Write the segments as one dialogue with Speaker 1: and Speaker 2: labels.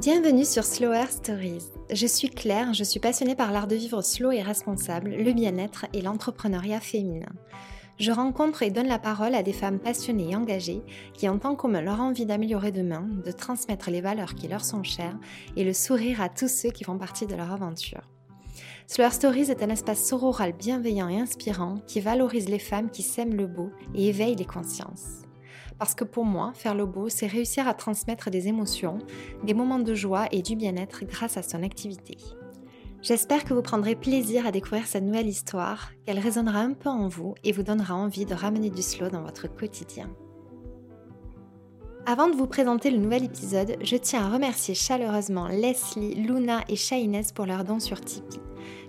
Speaker 1: Bienvenue sur Slower Stories. Je suis Claire, je suis passionnée par l'art de vivre slow et responsable, le bien-être et l'entrepreneuriat féminin. Je rencontre et donne la parole à des femmes passionnées et engagées qui ont en commun leur envie d'améliorer demain, de transmettre les valeurs qui leur sont chères et le sourire à tous ceux qui font partie de leur aventure. Slower Stories est un espace sororal bienveillant et inspirant qui valorise les femmes qui sèment le beau et éveille les consciences. Parce que pour moi, faire le beau, c'est réussir à transmettre des émotions, des moments de joie et du bien-être grâce à son activité. J'espère que vous prendrez plaisir à découvrir cette nouvelle histoire, qu'elle résonnera un peu en vous et vous donnera envie de ramener du slow dans votre quotidien. Avant de vous présenter le nouvel épisode, je tiens à remercier chaleureusement Leslie, Luna et Shaines pour leurs dons sur Tipeee.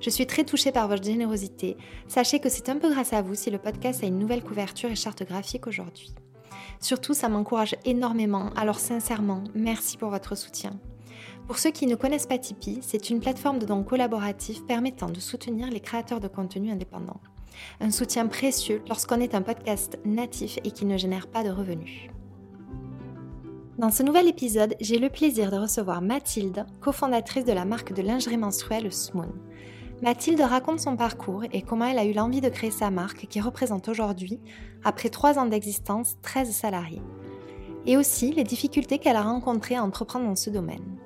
Speaker 1: Je suis très touchée par votre générosité. Sachez que c'est un peu grâce à vous si le podcast a une nouvelle couverture et charte graphique aujourd'hui. Surtout, ça m'encourage énormément, alors sincèrement, merci pour votre soutien. Pour ceux qui ne connaissent pas Tipeee, c'est une plateforme de dons collaboratifs permettant de soutenir les créateurs de contenu indépendants. Un soutien précieux lorsqu'on est un podcast natif et qui ne génère pas de revenus. Dans ce nouvel épisode, j'ai le plaisir de recevoir Mathilde, cofondatrice de la marque de lingerie menstruelle Swoon. Mathilde raconte son parcours et comment elle a eu l'envie de créer sa marque qui représente aujourd'hui, après trois ans d'existence, 13 salariés. Et aussi les difficultés qu'elle a rencontrées à entreprendre dans ce domaine.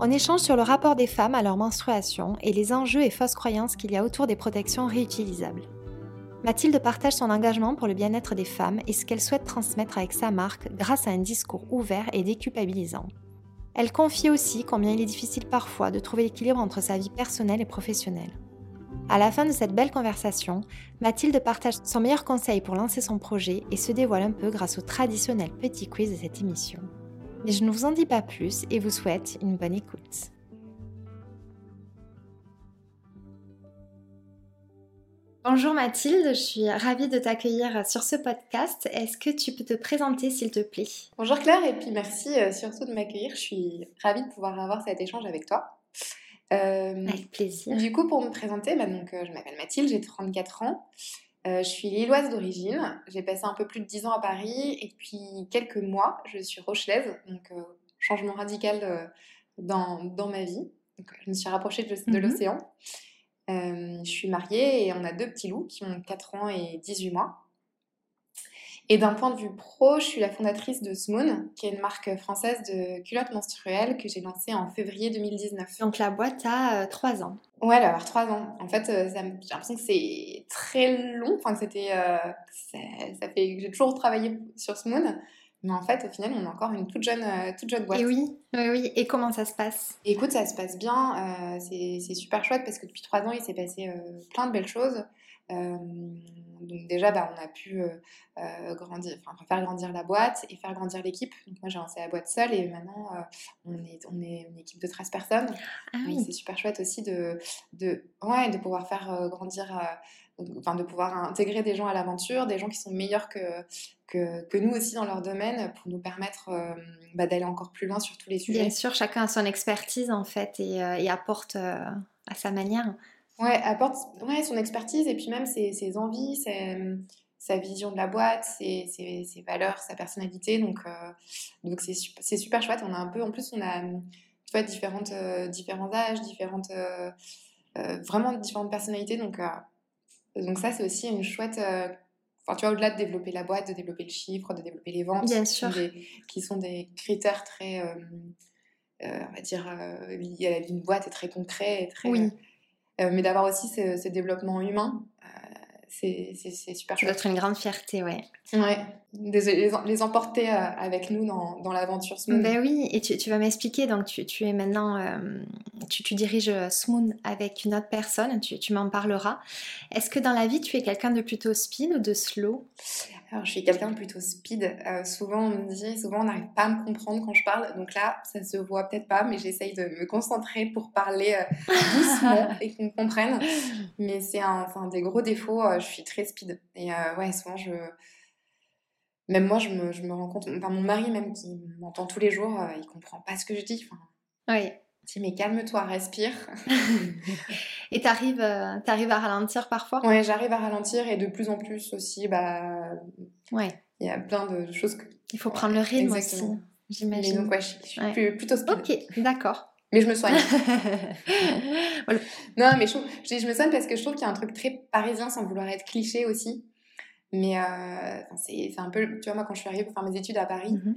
Speaker 1: On échange sur le rapport des femmes à leur menstruation et les enjeux et fausses croyances qu'il y a autour des protections réutilisables. Mathilde partage son engagement pour le bien-être des femmes et ce qu'elle souhaite transmettre avec sa marque grâce à un discours ouvert et déculpabilisant. Elle confie aussi combien il est difficile parfois de trouver l'équilibre entre sa vie personnelle et professionnelle. À la fin de cette belle conversation, Mathilde partage son meilleur conseil pour lancer son projet et se dévoile un peu grâce au traditionnel petit quiz de cette émission. Mais je ne vous en dis pas plus et vous souhaite une bonne écoute. Bonjour Mathilde, je suis ravie de t'accueillir sur ce podcast. Est-ce que tu peux te présenter s'il te plaît?
Speaker 2: Bonjour Claire et puis merci euh, surtout de m'accueillir. Je suis ravie de pouvoir avoir cet échange avec toi.
Speaker 1: Euh, avec plaisir.
Speaker 2: Du coup, pour me présenter, bah, donc, euh, je m'appelle Mathilde, j'ai 34 ans. je suis lilloise d'origine. J'ai passé un peu plus de 10 ans à Paris et puis quelques mois, je suis rochelaise. Donc, changement radical dans, dans, ma vie. je me suis rapprochée de, de mhm. l'océan. Euh, je suis mariée et on a deux petits loups qui ont 4 ans et 18 mois. Et d'un point de vue pro, je suis la fondatrice de Smoon, qui est une marque française de culottes menstruelles que j'ai lancée en février 2019.
Speaker 1: Donc la boîte a 3 euh, ans.
Speaker 2: Ouais, elle va avoir 3 ans. En fait, euh, j'ai l'impression que c'est très long. Enfin, c'était. ça, fait. J'ai toujours travaillé sur Smoon. Mais en fait, au final, on est encore une toute jeune, euh, toute jeune boîte.
Speaker 1: Et oui, oui, oui. Et comment ça se passe?
Speaker 2: Écoute, ça se passe bien. Euh, c'est super chouette parce que depuis trois ans, il s'est passé euh, plein de belles choses. donc déjà, bah, on a pu grandir, faire grandir la boîte et faire grandir l'équipe. Moi, j'ai lancé la boîte seule et maintenant, on, est, on est une équipe de 13 personnes. Ah, oui. C'est super chouette aussi de, de, ouais, de pouvoir faire grandir enfin de pouvoir intégrer des gens à l'aventure, des gens qui sont meilleurs que, que, nous aussi dans leur domaine pour nous permettre euh, bah, d'aller encore plus loin sur tous les sujets.
Speaker 1: Bien sûr, chacun a son expertise en fait et, euh, apporte euh, à sa manière.
Speaker 2: Ouais, apporte ouais, son expertise et puis même ses, ses envies, sa vision de la boîte, ses, ses, valeurs, sa personnalité. Donc donc c'est super chouette. On a un peu, en plus on a tu vois, différentes, différents âges, différentes, vraiment différentes personnalités. Donc donc ça, c'est aussi une chouette... Euh, enfin, tu vois, au-delà de développer la boîte, de développer le chiffre, de développer les ventes,
Speaker 1: Bien
Speaker 2: qui. Sont des, qui sont des critères très, euh, euh, on va dire, liés à la vie d'une boîte et très concrets. Et très,
Speaker 1: oui.
Speaker 2: mais d'avoir aussi ce, ce, développement humain, c'est super chouette.
Speaker 1: Ça doit être une grande fierté, ouais.
Speaker 2: Ouais, les, les emporter euh, avec nous dans, dans l'aventure Smoon.
Speaker 1: Ben oui, et tu, tu vas m'expliquer, donc tu, tu, es maintenant, euh, tu, tu, diriges euh, Smoon avec une autre personne, tu, tu m'en parleras. Est-ce que dans la vie, tu es quelqu'un de plutôt speed ou de slow?
Speaker 2: Alors, je suis quelqu'un de plutôt speed. souvent, on me dit, souvent, on n'arrive pas à me comprendre quand je parle. Donc là, ça se voit peut-être pas, mais j'essaye de me concentrer pour parler doucement et qu'on me comprenne. Mais c'est un, un, des gros défauts, je suis très speed. Et ouais, souvent, je même moi, je me, je me rends compte, enfin, mon mari même qui m'entend tous les jours, euh, il comprend pas ce que je dis. Enfin,
Speaker 1: oui.
Speaker 2: Dis, mais calme-toi, respire.
Speaker 1: et tu arrives, euh, arrives à ralentir parfois?
Speaker 2: Oui, j'arrive à ralentir et de plus en plus aussi, bah,
Speaker 1: ouais.
Speaker 2: il y a plein de choses que...
Speaker 1: Il faut prendre le rythme aussi. j'imagine.
Speaker 2: donc, ouais, je, suis plutôt speed.
Speaker 1: Ok, d'accord.
Speaker 2: Mais je me soigne. Non, mais je, je, me soigne parce que je trouve qu'il y a un truc très parisien sans vouloir être cliché aussi. Mais euh, c'est un peu, tu vois, moi quand je suis arrivée pour faire mes études à Paris, mm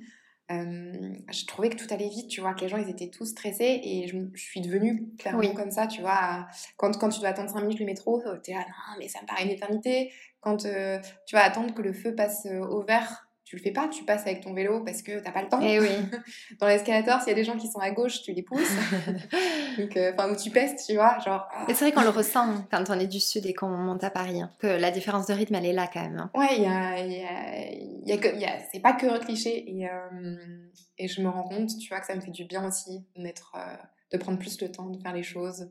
Speaker 2: je trouvais que tout allait vite, tu vois, que les gens ils étaient tous stressés et je, suis devenue clairement comme ça, tu vois. Quand, quand tu dois attendre 5 minutes le métro, t'es là, non, mais ça me paraît une éternité. Quand euh, tu vas attendre que le feu passe au vert tu le fais pas, tu passes avec ton vélo parce que t'as pas le temps.
Speaker 1: Et eh oui.
Speaker 2: Dans l'escalator, s'il y a des gens qui sont à gauche, tu les pousses. Donc, euh, enfin, où tu pestes, tu vois, genre.
Speaker 1: Ah. c'est vrai qu'on le ressent quand on est du sud et qu'on monte à Paris, hein, que la différence de rythme, elle est là quand même. Hein.
Speaker 2: Ouais, il y a, y a, y a c'est pas que un cliché et, euh, et je me rends compte, tu vois, que ça me fait du bien aussi d'être, euh, de prendre plus le temps de faire les choses,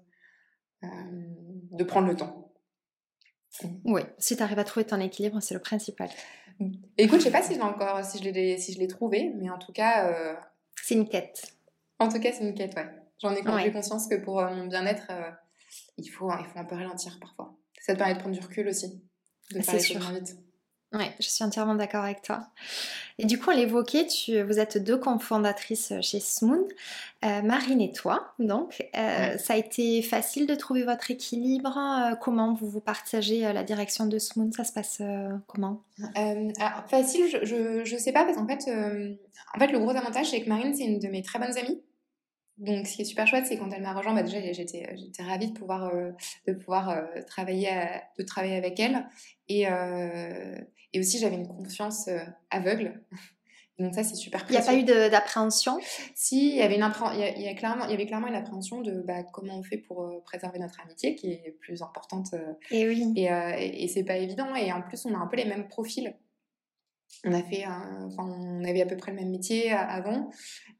Speaker 2: de prendre le temps.
Speaker 1: Oui, si tu arrives à trouver ton équilibre, c'est le principal.
Speaker 2: Écoute, je sais pas si je l'ai encore, si je l'ai, si je l'ai trouvé, mais en tout cas. Euh,
Speaker 1: c'est une quête.
Speaker 2: En tout cas, c'est une quête, ouais. J'en ai, ouais. conscience que pour euh, mon bien-être, euh, il, faut, il faut un peu ralentir parfois. Ça te permet de prendre du recul aussi, de choses vite.
Speaker 1: Oui, je suis entièrement d'accord avec toi. Et du coup, on l'évoquait, tu, vous êtes deux cofondatrices chez Smoon, euh, Marine et toi. Donc, euh, ça a été facile de trouver votre équilibre. Euh, comment vous vous partagez la direction de Smoon? Ça se passe comment?
Speaker 2: Alors, Facile, je ne sais pas, parce qu'en fait, en fait, le gros avantage, c'est que Marine, c'est une de mes très bonnes amies. Donc, ce qui est super chouette, c'est quand elle m'a rejoint, bah, déjà, j'étais, j'étais ravie de pouvoir, de pouvoir travailler, de travailler avec elle. Et, et aussi, j'avais une confiance euh, aveugle. Donc ça, c'est super
Speaker 1: précieux. Il n'y a pas eu d'appréhension?
Speaker 2: Si, il y, avait une il, y a, clairement, il y avait clairement une appréhension de bah, comment on fait pour euh, préserver notre amitié, qui est plus importante. Euh,
Speaker 1: et oui.
Speaker 2: Et, et, c'est pas évident. Et en plus, on a un peu les mêmes profils. On, a fait, enfin, on avait à peu près le même métier avant.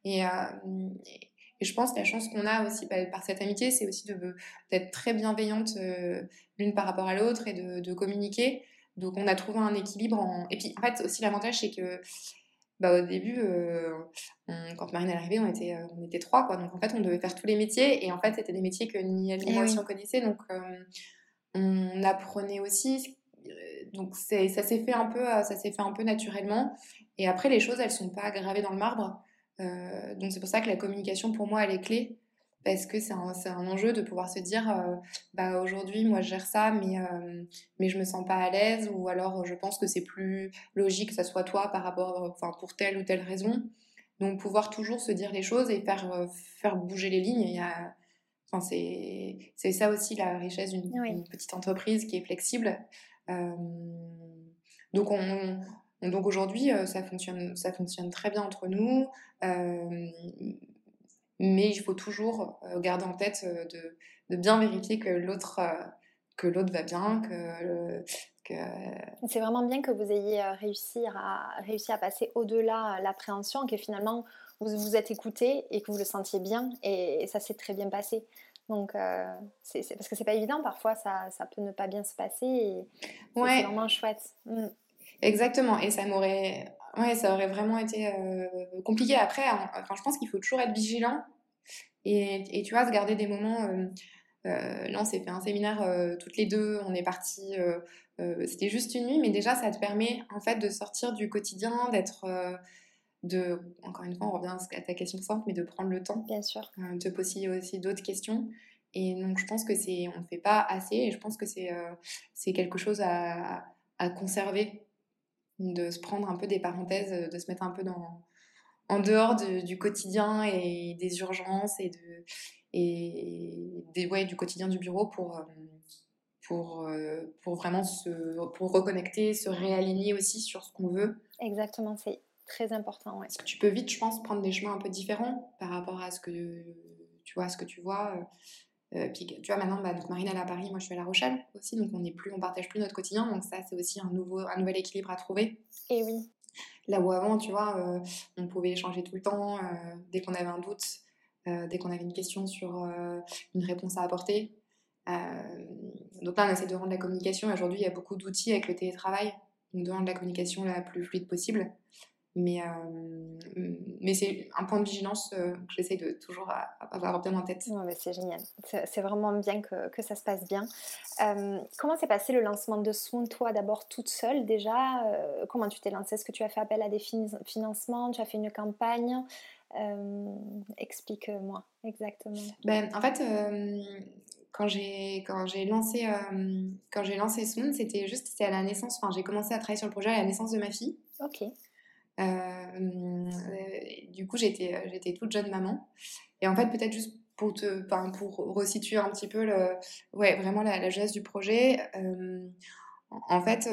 Speaker 2: Et, et je pense que la chance qu'on a aussi bah, par cette amitié, c'est aussi d'être très bienveillante l'une par rapport à l'autre et de, de communiquer. Donc on a trouvé un équilibre. En... Et puis en fait aussi l'avantage c'est que bah, au début, euh, quand Marine est arrivée, on était, euh, on était trois. Quoi. Donc en fait on devait faire tous les métiers. Et en fait c'était des métiers que ni elle ni eh moi aussi on connaissait. Donc euh, on apprenait aussi. Donc ça s'est fait, un peu, ça s'est fait un peu naturellement. Et après les choses elles sont pas gravées dans le marbre. donc c'est pour ça que la communication pour moi elle est clé parce que c'est un, un, enjeu de pouvoir se dire euh, bah aujourd'hui moi je gère ça mais euh, mais je me sens pas à l'aise ou alors je pense que c'est plus logique que ça soit toi par rapport enfin pour telle ou telle raison. Donc pouvoir toujours se dire les choses et faire euh, faire bouger les lignes. Il y a enfin c'est c'est ça aussi la richesse d'une petite entreprise qui est flexible. Donc on, donc aujourd'hui ça fonctionne ça fonctionne très bien entre nous mais il faut toujours euh, garder en tête euh, de, de bien vérifier que l'autre euh, que l'autre va bien, que, que...
Speaker 1: C'est vraiment bien que vous ayez réussi à, réussi à passer au-delà l'appréhension, que finalement vous vous êtes écouté et que vous le sentiez bien et, ça s'est très bien passé. Donc, c'est, parce que c'est pas évident, parfois ça, ça, peut ne pas bien se passer et c'est vraiment chouette. Mm.
Speaker 2: Exactement, et ça m'aurait Ouais, ça aurait vraiment été euh, compliqué. Après, enfin, je pense qu'il faut toujours être vigilant et, et, tu vois, se garder des moments. Euh, euh, là, on s'est fait un séminaire toutes les deux, on est parti. C'était juste une nuit, mais déjà, ça te permet en fait de sortir du quotidien, d'être. de, encore une fois, on revient à ta question simple, mais de prendre le temps.
Speaker 1: Bien sûr.
Speaker 2: de poser aussi d'autres questions. Et donc, je pense que c'est, on ne fait pas assez, et je pense que c'est, c'est quelque chose à, à conserver de se prendre un peu des parenthèses, euh, de se mettre un peu dans, en dehors du quotidien et des urgences et, de, et des, ouais, du quotidien du bureau pour, euh, pour, euh, pour vraiment se pour reconnecter, se réaligner aussi sur ce qu'on veut.
Speaker 1: Exactement, c'est très important. Ouais.
Speaker 2: Parce que tu peux vite, je pense, prendre des chemins un peu différents par rapport à ce que tu vois, ce que tu vois. Euh, puis tu vois maintenant bah, donc Marine elle est à Paris, moi je suis à La Rochelle aussi, donc on n'est plus, on partage plus notre quotidien, donc ça c'est aussi un nouveau, un nouvel équilibre à trouver.
Speaker 1: Et oui.
Speaker 2: Là où avant, tu vois, euh, on pouvait échanger tout le temps, euh, dès qu'on avait un doute, dès qu'on avait une question sur une réponse à apporter. donc là on essaie de rendre la communication. Aujourd'hui il y a beaucoup d'outils avec le télétravail, donc de rendre la communication la plus fluide possible. Mais, euh, mais c'est un point de vigilance euh, que j'essaie de toujours avoir bien en tête.
Speaker 1: c'est génial. C'est vraiment bien que, que, ça se passe bien. Euh, comment s'est passé le lancement de Swoon, toi, d'abord toute seule déjà? Comment tu t'es lancée? Est-ce que tu as fait appel à des financements? Tu as fait une campagne? Explique-moi exactement.
Speaker 2: Ben, en fait, quand j'ai quand j'ai lancé quand j'ai lancé Swoon, c'était juste c'était à la naissance. Enfin, j'ai commencé à travailler sur le projet à la naissance de ma fille.
Speaker 1: Ok.
Speaker 2: Euh, du coup, j'étais, euh, j'étais toute jeune maman. Et en fait, peut-être juste pour, te, pour resituer un petit peu le, ouais, vraiment la, la jeunesse du projet. Euh, en fait,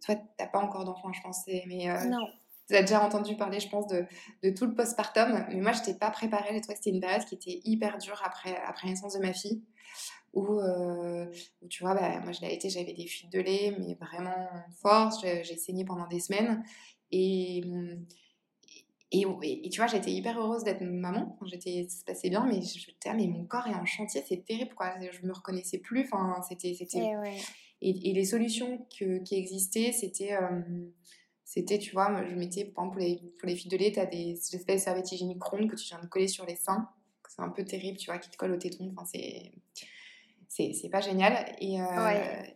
Speaker 2: toi, tu n'as pas encore d'enfant, je pense. Mais,
Speaker 1: non.
Speaker 2: Tu as déjà entendu parler, je pense, de, de tout le postpartum. Mais moi, je n'étais pas préparée. J'ai trouvé que c'était une période qui était hyper dure après, après la naissance de ma fille. Où, où tu vois, bah, moi, je l'ai été, j'avais des fuites de lait, mais vraiment fortes. J'ai saigné pendant des semaines. Et, et, et, tu vois, j'étais hyper heureuse d'être maman. J'étais, ça se passait bien, mais je mais mon corps est en chantier, c'est terrible, quoi. Je me reconnaissais plus. Enfin, c'était, c'était.
Speaker 1: Et,
Speaker 2: et, les solutions que, qui existaient, c'était, c'était, tu vois, je mettais, par exemple, pour les, pour les filles de lait, tu as des espèces de serviettes hygiéniques rondes que tu viens de coller sur les seins. C'est un peu terrible, tu vois, qui te collent au téton. Enfin, c'est c'est pas génial. Et,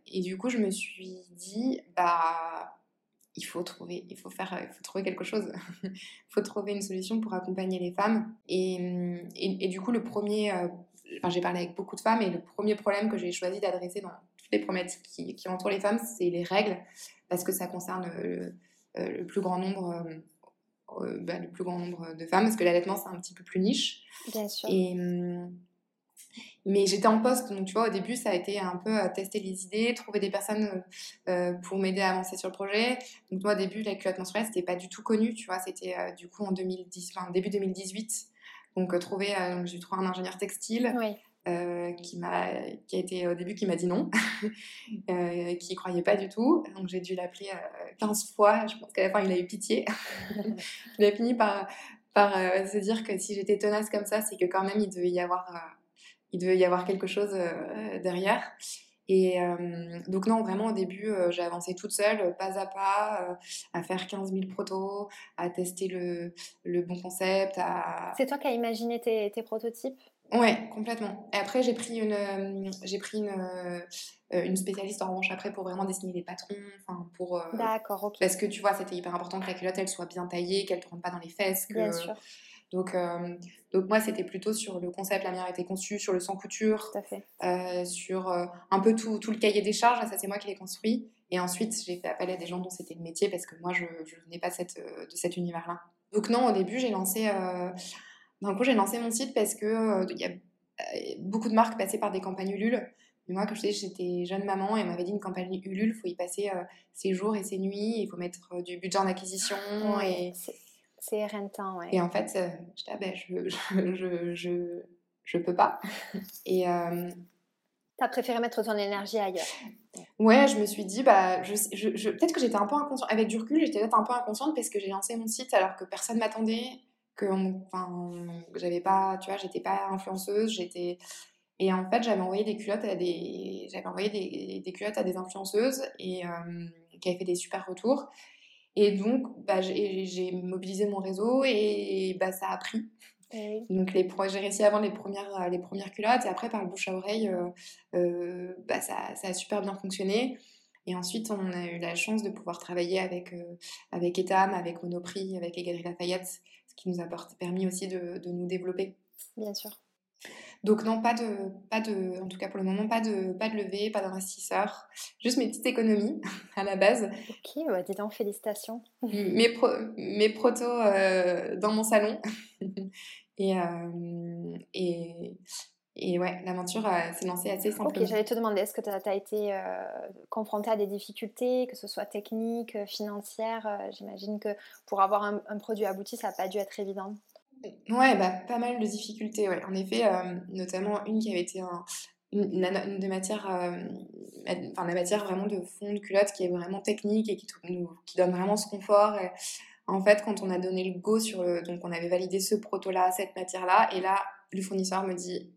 Speaker 2: et du coup, je me suis dit, bah, il faut trouver, il faut faire, il faut trouver quelque chose. il faut trouver une solution pour accompagner les femmes. Et, et, du coup, le premier, euh, enfin, j'ai parlé avec beaucoup de femmes et le premier problème que j'ai choisi d'adresser dans toutes les problématiques qui, qui, entourent les femmes, c'est les règles, parce que ça concerne le, euh, plus grand nombre. Euh, bah, le plus grand nombre de femmes, parce que l'allaitement, c'est un petit peu plus niche.
Speaker 1: Bien sûr.
Speaker 2: Et, hum, mais j'étais en poste, donc tu vois, au début, ça a été un peu tester les idées, trouver des personnes euh, pour m'aider à avancer sur le projet. Donc moi, au début, la culotte menstruelle, c'était pas du tout connu, tu vois, c'était euh, du coup en 2010, enfin, début 2018. Donc, euh, trouver, j'ai trouvé un ingénieur textile qui, m'a, qui a été au début qui m'a dit non, qui croyait pas du tout. Donc, j'ai dû l'appeler 15 fois. Je pense qu'à la fin, il a eu pitié. il a fini par, par se dire que si j'étais tenace comme ça, c'est que quand même, il devait y avoir il devait y avoir quelque chose euh, derrière. Et euh, donc non, vraiment au début, euh, j'ai avancé toute seule, pas à pas, à faire 15 000 protos, à tester le, le bon concept. À...
Speaker 1: C'est toi qui as imaginé tes, tes prototypes?
Speaker 2: Ouais, complètement. Et après, j'ai pris une, j'ai pris une, une spécialiste en revanche après pour vraiment dessiner les patrons, enfin pour.
Speaker 1: D'accord, ok.
Speaker 2: Parce que tu vois, c'était hyper important que la culotte elle soit bien taillée, qu'elle ne rentre pas dans les fesses, que,
Speaker 1: Bien sûr.
Speaker 2: Donc, euh, donc moi, c'était plutôt sur le concept, la manière a été conçue, sur le sans couture, euh, sur euh, un peu tout, tout, le cahier des charges. Ça, c'est moi qui l'ai construit. Et ensuite, j'ai fait appel à des gens dont c'était le métier parce que moi, je, je venais pas cette, de cet univers-là. Donc non, au début, j'ai lancé, d'un coup, j'ai lancé mon site parce que il y a beaucoup de marques passaient par des campagnes Ulule. Mais moi, comme je disais, j'étais jeune maman et on m'avait dit une campagne Ulule, il faut y passer ses jours et ses nuits, il faut mettre du budget en acquisition. et
Speaker 1: c'est éreintant, ouais.
Speaker 2: Et en fait, euh, je, ben, je, je, je, je, peux pas. Et. Euh,
Speaker 1: T'as préféré mettre ton énergie ailleurs
Speaker 2: Ouais, je me suis dit, bah, je, je, peut-être que j'étais un peu inconsciente. Avec du recul, j'étais peut-être un peu inconsciente parce que j'ai lancé mon site alors que personne m'attendait, que enfin, j'avais pas, tu vois, j'étais pas influenceuse, j'étais. Et en fait, j'avais envoyé des culottes à des, j'avais envoyé des, des, culottes à des influenceuses et euh, qui avaient fait des super retours. Et donc, bah, j'ai mobilisé mon réseau et bah, ça a pris.
Speaker 1: Eh
Speaker 2: donc, les j'ai réussi à vendre les premières, les premières culottes et après, par le bouche à oreille, euh, euh, bah, ça, ça, a super bien fonctionné. Et ensuite, on a eu la chance de pouvoir travailler avec, euh, avec Etam, avec Monoprix, avec Galeries Lafayette, ce qui nous a permis aussi de, de nous développer.
Speaker 1: Bien sûr.
Speaker 2: Donc non, pas de, pas de, en tout cas pour le moment, pas de, pas de levée, pas d'investisseurs, juste mes petites économies à la base.
Speaker 1: Ok, bah, dis donc, félicitations.
Speaker 2: mes, pro, mes protos euh, dans mon salon. et, euh, et, et ouais, l'aventure euh, s'est lancée assez simplement.
Speaker 1: Ok, j'allais te demander, est-ce que tu as, été confrontée à des difficultés, que ce soit techniques, financières? J'imagine que pour avoir un, un, produit abouti, ça n'a pas dû être évident.
Speaker 2: Ouais, bah, pas mal de difficultés, ouais. En effet, euh, notamment une qui avait été un, une, de matière, euh, enfin la matière vraiment de fond de culotte qui est vraiment technique et qui, nous, qui donne vraiment ce confort. En fait, quand on a donné le go sur le, donc on avait validé ce proto-là, cette matière-là, et là, le fournisseur me dit,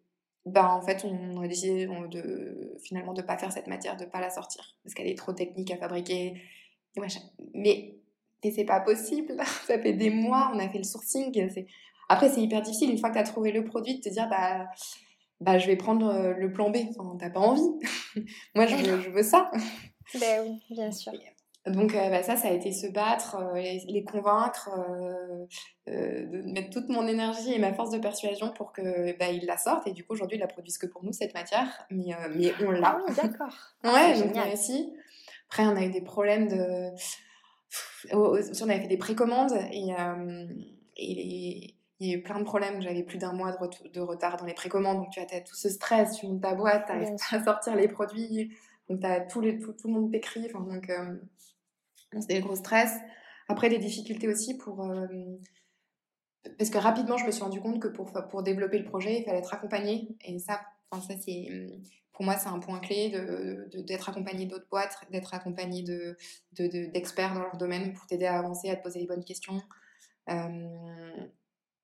Speaker 2: bah en fait, on a décidé de finalement de pas faire cette matière, de pas la sortir parce qu'elle est trop technique à fabriquer. Et machin. Mais c'est pas possible. Ça fait des mois, on a fait le sourcing. Après, c'est hyper difficile une fois que tu as trouvé le produit de te dire bah, bah je vais prendre euh, le plan B. Enfin, t'as pas envie. Moi, je veux, je veux ça.
Speaker 1: Ben oui, bien sûr.
Speaker 2: Donc euh, bah, ça, ça a été se battre, euh, les, convaincre, de mettre toute mon énergie et ma force de persuasion pour que bah, ils la sortent. Et du coup, aujourd'hui, ils la produisent que pour nous, cette matière. Mais, mais on l'a.
Speaker 1: Ah oui, d'accord.
Speaker 2: ouais, donc on a réussi. Après, on a eu des problèmes de on avait fait des précommandes et, il y a eu plein de problèmes. J'avais plus d'un mois de, retard dans les précommandes. Donc, tu as, tout ce stress, tu montes ta boîte, tu n'arrives pas à sortir les produits. Donc, as tout, les, tout, le monde t'écrit. Enfin, donc, euh, c'était le gros stress. Après, des difficultés aussi pour. Euh, parce que rapidement, je me suis rendu compte que pour, pour développer le projet, il fallait être accompagné. Et ça, enfin, ça c'est pour moi, c'est un point clé d'être de, accompagné d'autres boîtes, d'être accompagné d'experts de, dans leur domaine pour t'aider à avancer, à te poser les bonnes questions. Euh,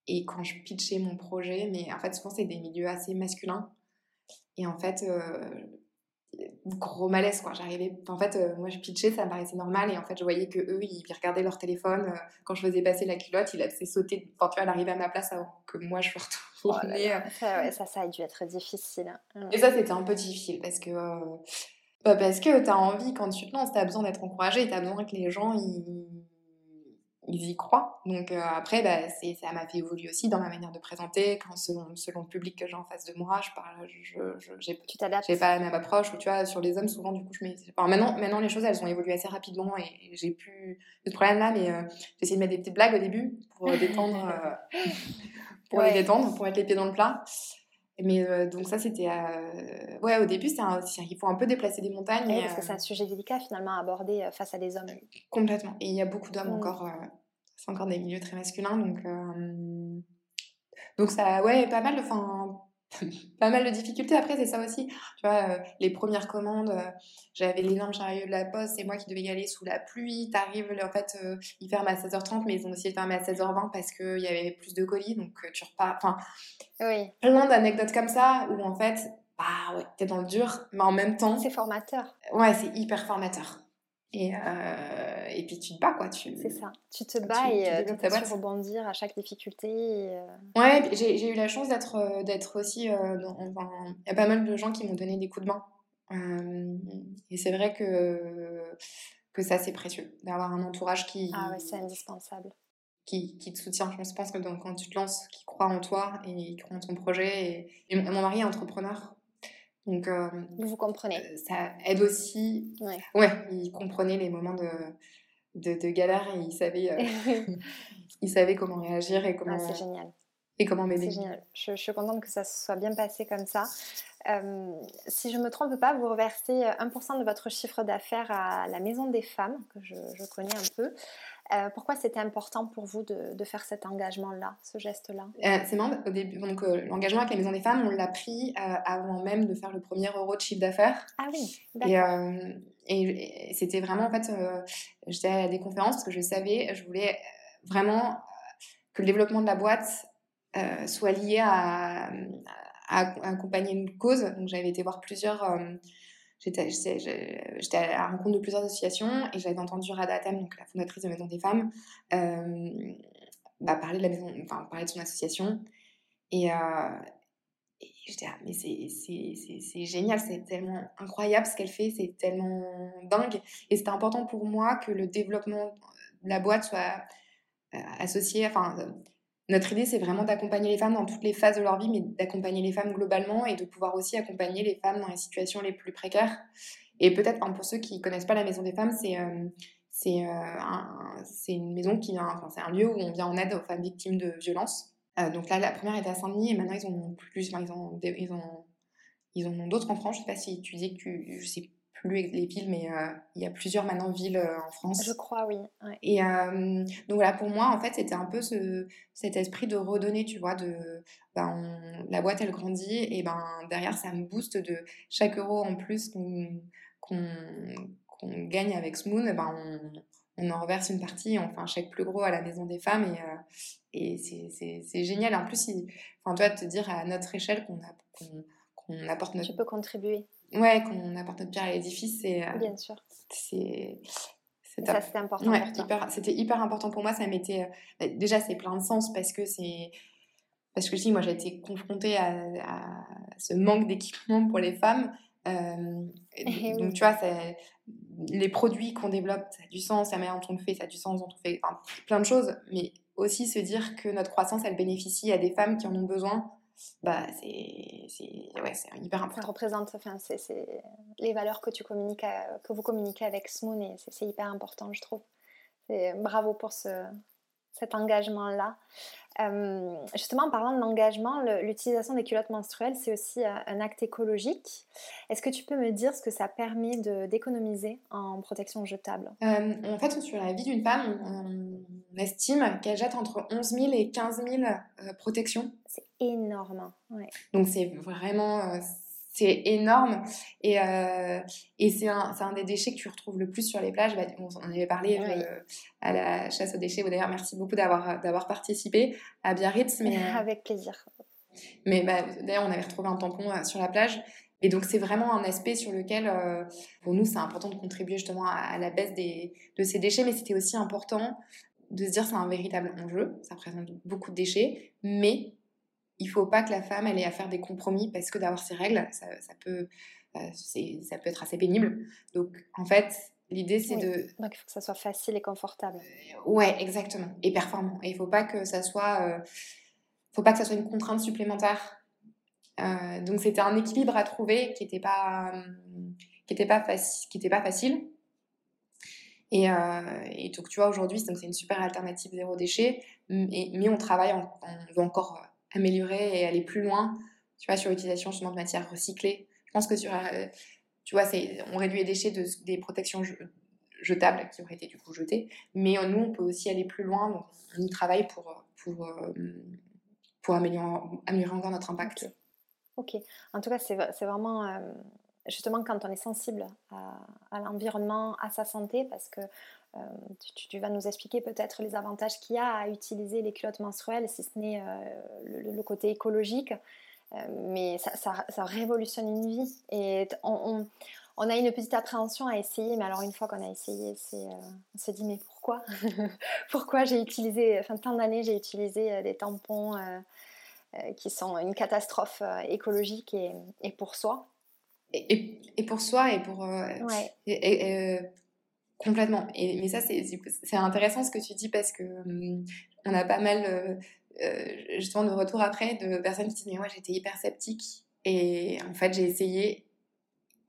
Speaker 2: et quand je pitchais mon projet, mais en fait, souvent, c'est des milieux assez masculins. Et en fait, euh, gros malaise quoi j'arrivais en fait euh, moi je pitchais ça me paraissait normal et en fait je voyais que eux ils regardaient leur téléphone euh, quand je faisais passer la culotte il a fait sauter enfin tu vois elle arrivait à ma place avant que moi je retourne
Speaker 1: oh ça, ça, ça a dû être difficile
Speaker 2: hein. et ça c'était un peu difficile parce que euh, bah, parce que t'as envie quand tu te lances t'as besoin d'être encouragé t'as besoin que les gens ils ils y croient. Donc euh, après, bah, ça m'a fait évoluer aussi dans ma manière de présenter, quand selon, selon le public que j'ai en face de moi, je parle, je, je j'ai,
Speaker 1: tu t'adaptes.
Speaker 2: J'ai pas la même approche, ou tu vois, sur les hommes, souvent, du coup, je mets... Enfin, maintenant, maintenant, les choses, elles ont évolué assez rapidement et, j'ai plus de problème là, mais euh, j'ai essayé de mettre des petites blagues au début pour détendre, euh, pour les détendre, pour mettre les pieds dans le plat. Mais donc ça, c'était... Ouais, au début, c'est il faut un peu déplacer des montagnes.
Speaker 1: parce que c'est un sujet délicat finalement à aborder face à des hommes.
Speaker 2: Complètement. Et il y a beaucoup d'hommes mmh. encore c'est encore des milieux très masculins. Donc, euh, donc ça, ouais, pas mal de, enfin, pas mal de difficultés. Après, c'est ça aussi. Tu vois, euh, les premières commandes, euh, j'avais l'énorme chariot de la poste, c'est moi qui devais y aller sous la pluie. T'arrives, en fait, ils ferment à 16h30, mais ils ont essayé de fermer à 16h20 parce qu'il y avait plus de colis. Donc, tu repars. Enfin,
Speaker 1: oui.
Speaker 2: plein d'anecdotes comme ça où, en fait, bah ouais, t'es dans le dur, mais en même temps.
Speaker 1: C'est formateur.
Speaker 2: Ouais, c'est hyper formateur. Et, euh, et puis tu te bats, quoi. Tu...
Speaker 1: C'est ça. Tu te bats et euh, tu rebondir à chaque difficulté.
Speaker 2: Euh. Ouais, j'ai eu la chance d'être d'être aussi. enfin, il y a pas mal de gens qui m'ont donné des coups de main. et c'est vrai que, que ça, c'est précieux. D'avoir un entourage qui.
Speaker 1: Ah ouais, c'est indispensable.
Speaker 2: Qui, qui, te soutient. Je pense que donc, quand tu te lances, qui croit en toi et qui croit en ton projet. Et, et mon mari est entrepreneur. Donc, euh,
Speaker 1: vous comprenez.
Speaker 2: Euh, ça aide aussi. Ouais. ouais, il comprenait les moments de, de, de galère et il savait, euh, il savait comment réagir et comment.
Speaker 1: Ah, c'est génial.
Speaker 2: Et comment m'aider.
Speaker 1: C'est génial. Je, je, suis contente que ça soit bien passé comme ça. si je ne me trompe pas, vous reversez 1% de votre chiffre d'affaires à la Maison des Femmes, que je, je connais un peu. Euh, pourquoi c'était important pour vous de, de faire cet engagement-là, ce geste-là?
Speaker 2: Euh, C'est marrant, au début, donc euh, l'engagement avec la Maison des Femmes, on l'a pris avant même de faire le premier euro de chiffre d'affaires.
Speaker 1: Ah oui,
Speaker 2: d'accord. Et, c'était vraiment, en fait, j'étais à des conférences parce que je savais, je voulais vraiment que le développement de la boîte soit lié à, à, accompagner une cause. Donc j'avais été voir plusieurs j'étais à la rencontre de plusieurs associations et j'avais entendu Radatem, donc la fondatrice de Maison des Femmes, euh, bah, parler de son association. Et, euh, et mais c'est génial, c'est tellement incroyable ce qu'elle fait, c'est tellement dingue. Et c'était important pour moi que le développement de la boîte soit euh, associé, enfin notre idée, c'est vraiment d'accompagner les femmes dans toutes les phases de leur vie, mais d'accompagner les femmes globalement et de pouvoir aussi accompagner les femmes dans les situations les plus précaires. Et peut-être, pour ceux qui ne connaissent pas la Maison des Femmes, c'est euh, euh, une maison qui vient, c'est un lieu où on vient en aide aux femmes victimes de violences. Euh, donc là, la première était à Saint-Denis et maintenant ils ont plus, ils ont, ils ont, ils ont d'autres en France. Je sais pas si tu dis que tu, je sais plus les villes, mais euh, il y a plusieurs maintenant villes euh, en France.
Speaker 1: Je crois, oui.
Speaker 2: Et euh, donc voilà, pour moi, en fait, c'était un peu ce, cet esprit de redonner, tu vois, de ben, la boîte, elle grandit, et ben derrière, ça me booste de chaque euro en plus qu'on gagne avec Smoon, ben, on, on, en reverse une partie, on fait un chèque plus gros à la Maison des Femmes, et, et c'est génial. En plus, enfin, toi, te dire à notre échelle qu'on qu'on apporte notre...
Speaker 1: Tu peux contribuer
Speaker 2: ouais, qu'on apporte notre pierre à l'édifice, c'est.
Speaker 1: Euh, Bien sûr.
Speaker 2: C'est
Speaker 1: Ça, c'était important.
Speaker 2: C'était hyper important pour moi. Ça m'était. Euh, déjà, c'est plein de sens parce que c'est. Parce que si moi, j'ai été confrontée à, ce manque d'équipement pour les femmes. Euh, eh donc, tu vois, les produits qu'on développe, ça a du sens, la manière dont on le fait, ça a du sens, dont on fait plein de choses. Mais aussi se dire que notre croissance, elle bénéficie à des femmes qui en ont besoin bah, c'est ouais, hyper important.
Speaker 1: Ça représente, enfin, c'est les valeurs que, tu communiques que vous communiquez avec Smoon et c'est hyper important, je trouve. Bravo pour ce, cet engagement-là. Euh, justement, en parlant de l'engagement, l'utilisation des culottes menstruelles, c'est aussi euh, un acte écologique. Est-ce que tu peux me dire ce que ça permet d'économiser en protection jetable?
Speaker 2: Euh, En fait, sur la vie d'une femme, on, estime qu'elle jette entre 11 000 et 15 000 protections.
Speaker 1: C'est énorme. Ouais.
Speaker 2: Donc c'est vraiment c'est énorme. Et, euh, et c'est un, un, des déchets que tu retrouves le plus sur les plages. Bah, on en avait parlé euh, à la chasse aux déchets. D'ailleurs, merci beaucoup d'avoir participé à Biarritz.
Speaker 1: Mais, Avec plaisir.
Speaker 2: Mais bah, d'ailleurs, on avait retrouvé un tampon euh, sur la plage. Et donc, c'est vraiment un aspect sur lequel, pour nous, c'est important de contribuer justement à, la baisse des, de ces déchets. Mais c'était aussi important de se dire c'est un véritable enjeu. Ça représente beaucoup de déchets. Mais il faut pas que la femme elle ait à faire des compromis parce que d'avoir ses règles, ça, peut, euh, ça peut être assez pénible. Donc en fait, l'idée c'est de.
Speaker 1: Donc il faut que ça soit facile et confortable.
Speaker 2: Euh, ouais, exactement, et performant. Et il faut pas que ça soit, euh, faut pas que ça soit une contrainte supplémentaire. donc c'était un équilibre à trouver qui n'était pas, qui était pas facile, qui était pas facile. Et, et, donc, tu vois, aujourd'hui, c'est une super alternative zéro déchet, mais, on travaille, on veut encore améliorer et aller plus loin, tu vois, sur l'utilisation justement de matières recyclées. Je pense que sur, euh, tu vois, on réduit les déchets de, des protections jetables qui auraient été du coup jetées, mais euh, nous, on peut aussi aller plus loin, donc on y travaille pour, pour, euh, pour améliorer, améliorer encore notre impact.
Speaker 1: Ok, en tout cas, c'est vraiment justement quand on est sensible à, l'environnement, à sa santé, parce que euh, tu, vas nous expliquer peut-être les avantages qu'il y a à utiliser les culottes menstruelles, si ce n'est euh, le, côté écologique. Euh, mais ça, révolutionne une vie. Et on, a une petite appréhension à essayer, mais alors une fois qu'on a essayé, on se dit mais pourquoi Pourquoi j'ai utilisé, enfin tant d'années, j'ai utilisé des tampons qui sont une catastrophe écologique et, pour soi.
Speaker 2: Et, pour soi et pour... Ouais. Complètement. Et, mais ça, c'est intéressant ce que tu dis parce que hum, on a pas mal, euh, euh, justement, de retours après de personnes qui disent Mais moi, j'étais hyper sceptique. Et en fait, j'ai essayé.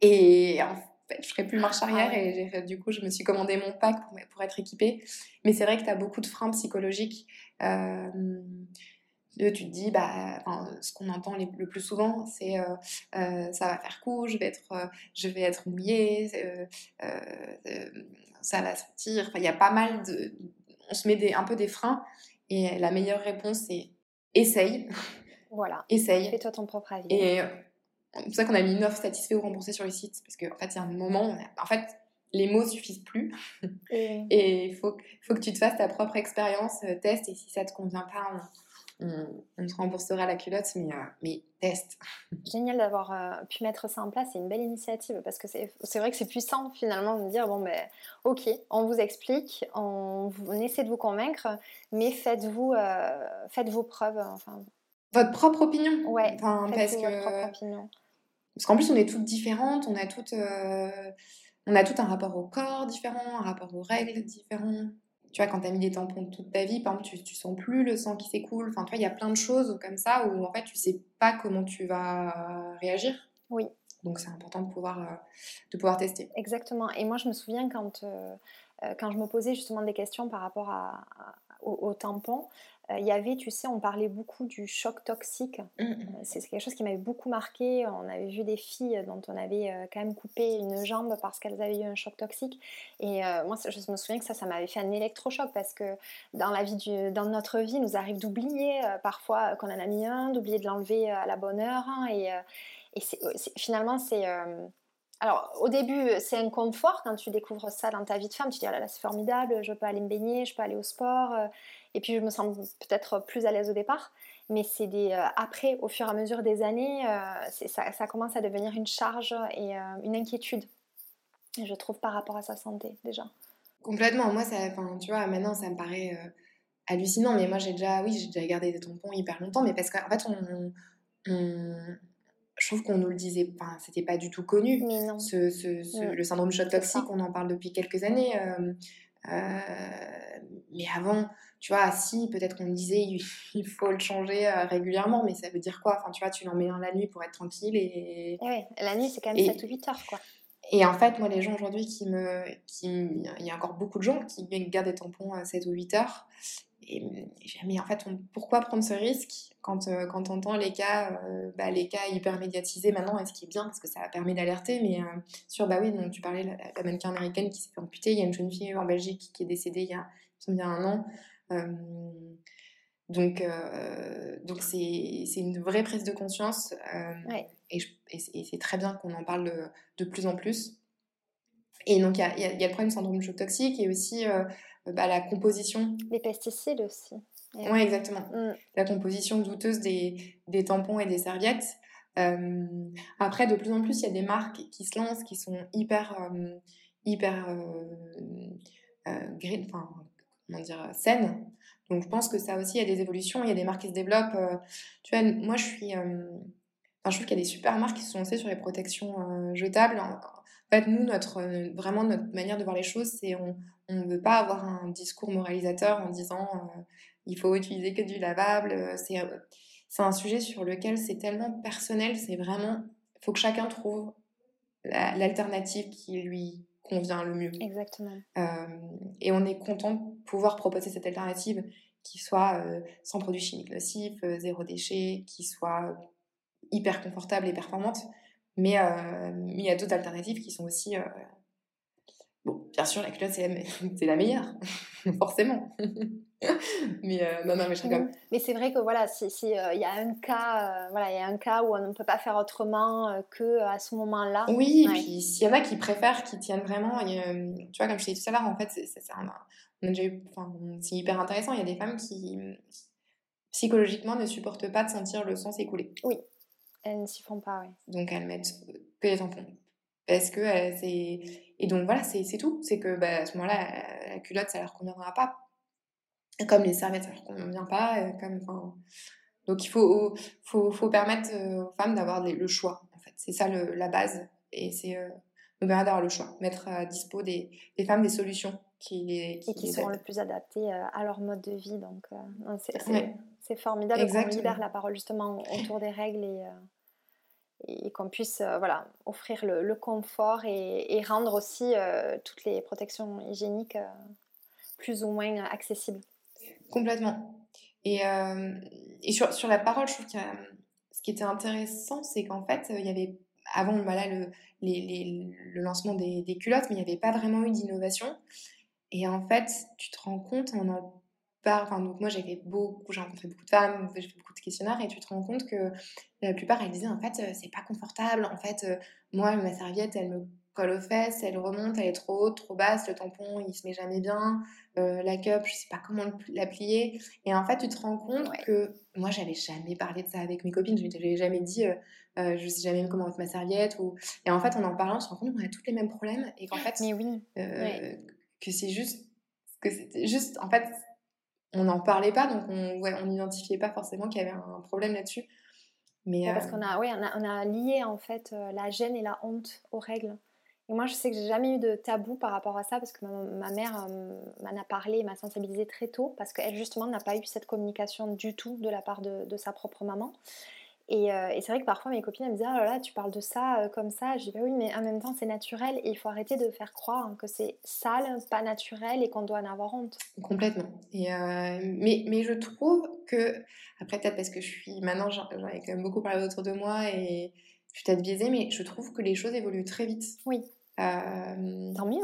Speaker 2: Et en fait, je ferai plus marche arrière. Et du coup, je me suis commandé mon pack pour, pour être équipée. Mais c'est vrai que tu as beaucoup de freins psychologiques. Euh, tu te dis, bah, ce qu'on entend le plus souvent, c'est euh, euh, ça va faire coup, je vais être, euh, je vais être mouillée, ça va sentir. il y a pas mal de. On se met des, un peu des freins et la meilleure réponse, c'est essaye.
Speaker 1: Voilà.
Speaker 2: essaye.
Speaker 1: Fais-toi ton propre avis.
Speaker 2: Et c'est pour ça qu'on a mis une offre satisfait ou remboursée sur le site parce qu'en fait, il y a un moment, en fait, les mots suffisent plus. Et il faut, faut que tu te fasses ta propre expérience, test, et si ça te convient pas, on, te remboursera la culotte, mais, euh, mais teste.
Speaker 1: Génial d'avoir euh, pu mettre ça en place, c'est une belle initiative parce que c'est vrai que c'est puissant finalement de dire bon ben ok, on vous explique, on, essaie de vous convaincre, mais faites-vous euh, faites vos preuves. Enfin,
Speaker 2: votre propre opinion
Speaker 1: Ouais, enfin, parce que... votre propre opinion.
Speaker 2: Parce qu'en plus on est toutes différentes, on a toutes, on a tout un rapport au corps différent, un rapport aux règles différents tu vois, quand tu as mis des tampons toute ta vie, par exemple, tu, tu sens plus le sang qui s'écoule. Enfin, tu vois, il y a plein de choses comme ça où en fait, tu sais pas comment tu vas réagir.
Speaker 1: Oui.
Speaker 2: Donc, c'est important de pouvoir, euh, de pouvoir tester.
Speaker 1: Exactement. Et moi, je me souviens quand, euh, euh, quand je me posais justement des questions par rapport à, aux tampons, euh, il y avait, tu sais, on parlait beaucoup du choc toxique. Mmh, mmh. Euh, c'est quelque chose qui m'avait beaucoup marqué. On avait vu des filles dont on avait euh, quand même coupé une jambe parce qu'elles avaient eu un choc toxique. Et moi, je me souviens que ça, ça m'avait fait un électrochoc parce que dans la vie, du, dans notre vie, il nous arrive d'oublier parfois qu'on en a mis un, d'oublier de l'enlever à la bonne heure. Hein, et, et finalement, c'est alors, au début, c'est un confort quand tu découvres ça dans ta vie de femme. Tu te dis, oh là là, c'est formidable, je peux aller me baigner, je peux aller au sport. Euh, et puis, je me sens peut-être plus à l'aise au départ. Mais c'est des, euh, après, au fur et à mesure des années, euh, ça, ça, commence à devenir une charge et une inquiétude, je trouve, par rapport à sa santé déjà.
Speaker 2: Complètement. Moi, ça, tu vois, maintenant, ça me paraît hallucinant. Mais moi, j'ai déjà, oui, j'ai déjà gardé des tampons hyper longtemps. Mais parce qu'en fait, on, je trouve qu'on nous le disait, enfin, c'était pas du tout connu.
Speaker 1: Mais non.
Speaker 2: Ce, ce, mm. Le syndrome choc toxique, on en parle depuis quelques années. Euh, euh, mais avant, tu vois, si, peut-être qu'on me disait il faut le changer euh, régulièrement, mais ça veut dire quoi? Enfin, tu vois, tu l'en mets dans la nuit pour être tranquille et.
Speaker 1: Ouais, la nuit, c'est quand même 7 ou 8 heures, quoi.
Speaker 2: Et en fait, moi, les gens aujourd'hui qui me. Qui, il y a encore beaucoup de gens qui gardent des tampons à 7 ou 8 heures. Et, mais en fait, pourquoi prendre ce risque quand, euh, quand on entend les cas, euh, bah, les cas hyper médiatisés maintenant, et ce qui est bien parce que ça permet d'alerter, mais euh, sur, bah oui, donc tu parlais de la, mannequin américaine qui s'est amputer, il y a une jeune fille en Belgique qui est décédée il y a, il y a un an. donc, donc c'est, c'est une vraie prise de conscience, et, et, c'est très bien qu'on en parle de, de, plus en plus. Et donc, il y a, y a, le problème du syndrome de choc toxique et aussi bah, la composition.
Speaker 1: Les pesticides aussi.
Speaker 2: Oui, exactement. Mm. La composition douteuse des, des, tampons et des serviettes. Euh, après, de plus en plus, il y a des marques qui se lancent, qui sont hyper, euh, hyper euh, green, enfin, comment dire, saines. Donc, je pense que ça aussi, il y a des évolutions, il y a des marques qui se développent. tu vois, moi, je suis... Enfin, je trouve qu'il y a des super marques qui se sont lancées sur les protections jetables. En fait, nous, notre, vraiment, notre manière de voir les choses, c'est on ne veut pas avoir un discours moralisateur en disant il faut utiliser que du lavable. Euh, c'est, euh, c'est un sujet sur lequel c'est tellement personnel, c'est vraiment, il faut que chacun trouve l'alternative qui lui convient le mieux.
Speaker 1: Exactement.
Speaker 2: Euh, et on est content de pouvoir proposer cette alternative qui soit sans produits chimiques nocifs, zéro déchet, qui soit hyper confortable et performante. Mais il y a d'autres alternatives qui sont aussi Bon, bien sûr, la culotte, c'est la, meilleure, forcément. mais euh, non, non, mais je rigole.
Speaker 1: Mais c'est vrai que voilà, s'il si, euh, y a un cas, euh, voilà, il y a un cas où on ne peut pas faire autrement que à ce moment-là.
Speaker 2: Oui, et puis s'il y en a qui préfèrent, qui tiennent vraiment, tu vois, comme je t'ai dit tout à l'heure, en fait, c'est hyper intéressant. Il y a des femmes qui psychologiquement ne supportent pas de sentir le sang s'écouler.
Speaker 1: Oui, elles ne s'y font pas, oui.
Speaker 2: Donc elles mettent que les tampons. Parce que c'est. Et donc voilà, c'est tout. C'est que bah, à ce moment-là, la, culotte, ça leur conviendra pas. Comme les serviettes, ça leur convient pas. Comme, donc il faut, faut, faut permettre aux femmes d'avoir le choix, en fait. C'est ça le, la base. Et c'est euh, nous permettre d'avoir le choix. Mettre à dispo des, des femmes des solutions qui, les,
Speaker 1: qui, qui seront le plus adaptées à leur mode de vie. Donc c'est formidable qu'on libère la parole justement autour des règles et et qu'on puisse euh, voilà, offrir le, confort et, rendre aussi euh, toutes les protections hygiéniques euh, plus ou moins accessibles.
Speaker 2: Complètement. Et, et sur, sur, la parole, je trouve que ce qui était intéressant, c'est qu'en fait, il y avait avant voilà, le, les, les, le lancement des, culottes, mais il n'y avait pas vraiment eu d'innovation. Et en fait, tu te rends compte en en Enfin, donc moi, j'ai fait beaucoup, j'ai rencontré beaucoup de femmes, j'ai fait beaucoup de questionnaires et tu te rends compte que la plupart, elles disaient en fait, euh, c'est pas confortable. En fait, euh, moi, ma serviette, elle me colle aux fesses, elle remonte, elle est trop haute, trop basse, le tampon, il se met jamais bien, euh, la cup, je sais pas comment la plier. Et en fait, tu te rends compte que moi, j'avais jamais parlé de ça avec mes copines, je n'avais jamais dit, je sais jamais comment mettre ma serviette. Ou... Et en fait, en en parlant, on se rend compte qu'on a tous les mêmes problèmes et qu'en fait,
Speaker 1: Mais oui.
Speaker 2: que c'est juste, que c'était juste, en fait, on n'en parlait pas, donc on n'identifiait pas forcément qu'il y avait un problème là-dessus.
Speaker 1: Mais Parce euh, qu'on a, ouais, on a, on a, lié en fait euh, la gêne et la honte aux règles. Et moi, je sais que j'ai jamais eu de tabou par rapport à ça parce que ma, mère euh, m'en a parlé, m'a sensibilisée très tôt parce qu'elle justement n'a pas eu cette communication du tout de la part de, de sa propre maman. Euh, et, c'est vrai que parfois mes copines elles me disent Ah là là, tu parles de ça euh, comme ça. Je dis Bah oui, mais en même temps, c'est naturel et il faut arrêter de faire croire hein, que c'est sale, pas naturel et qu'on doit en avoir honte.
Speaker 2: Complètement. Et euh, mais, mais je trouve que, après, peut-être parce que je suis. Maintenant, j'en ai quand même beaucoup parlé autour de moi et je suis peut-être biaisée, mais je trouve que les choses évoluent très vite.
Speaker 1: Oui. Tant mieux.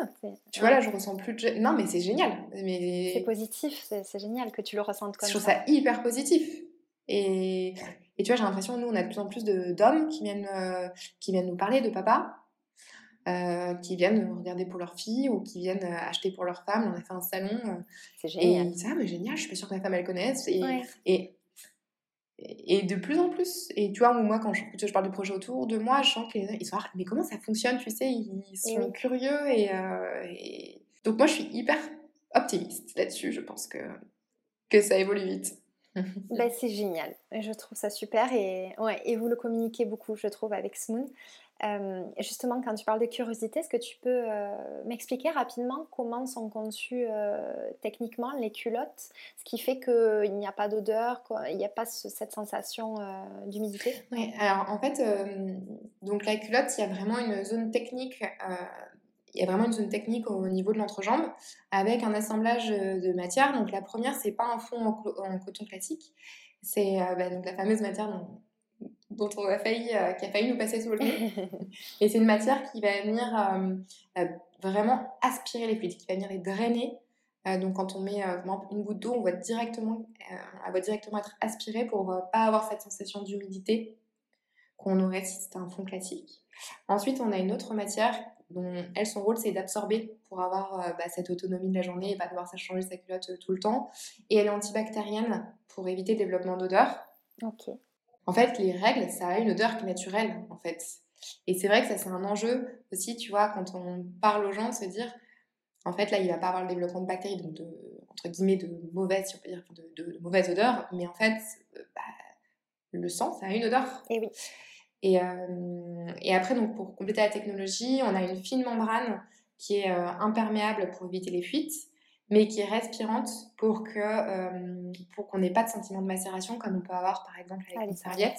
Speaker 2: Tu vois, là, je ressens plus de. Non, mais c'est génial. Mais...
Speaker 1: C'est positif, c'est génial que tu le ressentes comme
Speaker 2: ça. Je trouve ça hyper positif. Et, et tu vois, j'ai l'impression, nous, on a de plus en plus d'hommes qui, viennent, euh, qui viennent nous parler de papa, euh, qui viennent regarder pour leur fille ou qui viennent euh, acheter pour leur femme. On a fait un salon.
Speaker 1: c'est génial.
Speaker 2: Et ça, mais génial, je suis pas sûre que ma femme, elle connaisse. Et, et, et, de plus en plus. Et tu vois, moi, quand je, je parle du projet autour de moi, je sens qu'ils sont mais comment ça fonctionne, tu sais, ils sont curieux et, Donc moi, je suis hyper optimiste là-dessus. Je pense que, que ça évolue vite.
Speaker 1: ben, c'est génial. Je trouve ça super et, ouais, et vous le communiquez beaucoup, je trouve, avec Smoon. Euh, justement, quand tu parles de curiosité, est-ce que tu peux euh, m'expliquer rapidement comment sont conçues euh, techniquement les culottes, ce qui fait qu'il n'y a pas d'odeur, il n'y a pas cette sensation d'humidité?
Speaker 2: Oui, alors en fait, donc la culotte, il y a vraiment une zone technique. Il y a vraiment une zone technique au niveau de l'entrejambe avec un assemblage de matières. Donc la première, c'est pas un fond en, coton classique, c'est bah, donc la fameuse matière dont, dont on a failli, euh, qui a failli nous passer sous le nez. et c'est une matière qui va venir euh, euh, vraiment aspirer les fluides, qui va venir les drainer. donc quand on met une goutte d'eau, on va directement, elle va directement être aspirée pour pas avoir cette sensation d'humidité qu'on aurait si c'était un fond classique. Ensuite, on a une autre matière dont elle, son rôle, c'est d'absorber pour avoir bah, cette autonomie de la journée et pas devoir ça changer sa culotte tout le temps. Et elle est antibactérienne pour éviter le développement d'odeur.
Speaker 1: Ok.
Speaker 2: En fait, les règles, ça a une odeur qui est naturelle, en fait. Et c'est vrai que ça, c'est un enjeu aussi, tu vois, quand on parle aux gens, de se dire, en fait, là, il va pas avoir le développement de bactéries, donc de, entre guillemets, de mauvaises, si on peut dire, de, de, mauvaise odeur, mais en fait, euh, bah, le sang, ça a une odeur.
Speaker 1: Et oui.
Speaker 2: Et, euh, et, après, donc, pour compléter la technologie, on a une fine membrane qui est euh, imperméable pour éviter les fuites mais qui est respirante pour que euh, pour qu'on n'ait pas de sentiment de macération comme on peut avoir par exemple avec ah, une serviette.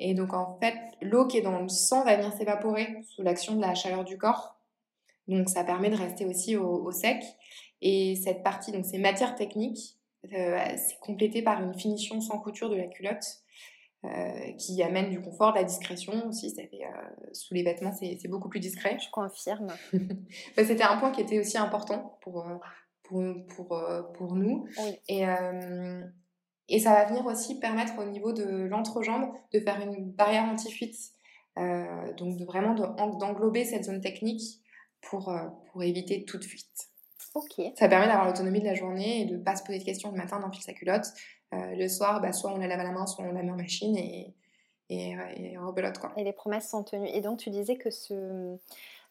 Speaker 2: Et donc en fait, l'eau qui est dans le sang va venir s'évaporer sous l'action de la chaleur du corps. Donc ça permet de rester aussi au, sec. Et cette partie, donc ces matières techniques, euh, c'est complété par une finition sans couture de la culotte. Euh, qui amène du confort, de la discrétion aussi. Ça fait, sous les vêtements, c'est beaucoup plus discret.
Speaker 1: Je confirme.
Speaker 2: Bah, c'était un point qui était aussi important pour, pour, pour, euh, pour nous. Et, euh, et ça va venir aussi permettre au niveau de l'entrejambe de faire une barrière anti-fuite. Euh, donc de vraiment d'englober cette zone technique pour, pour éviter toute fuite.
Speaker 1: Ok.
Speaker 2: Ça permet d'avoir l'autonomie de la journée et de ne pas se poser de questions le matin, on enfile sa culotte. Le soir, bah, soit on la lave à la main, soit on la met en machine et, et, et rebelote. Quoi.
Speaker 1: Et les promesses sont tenues. Et donc tu disais que ce,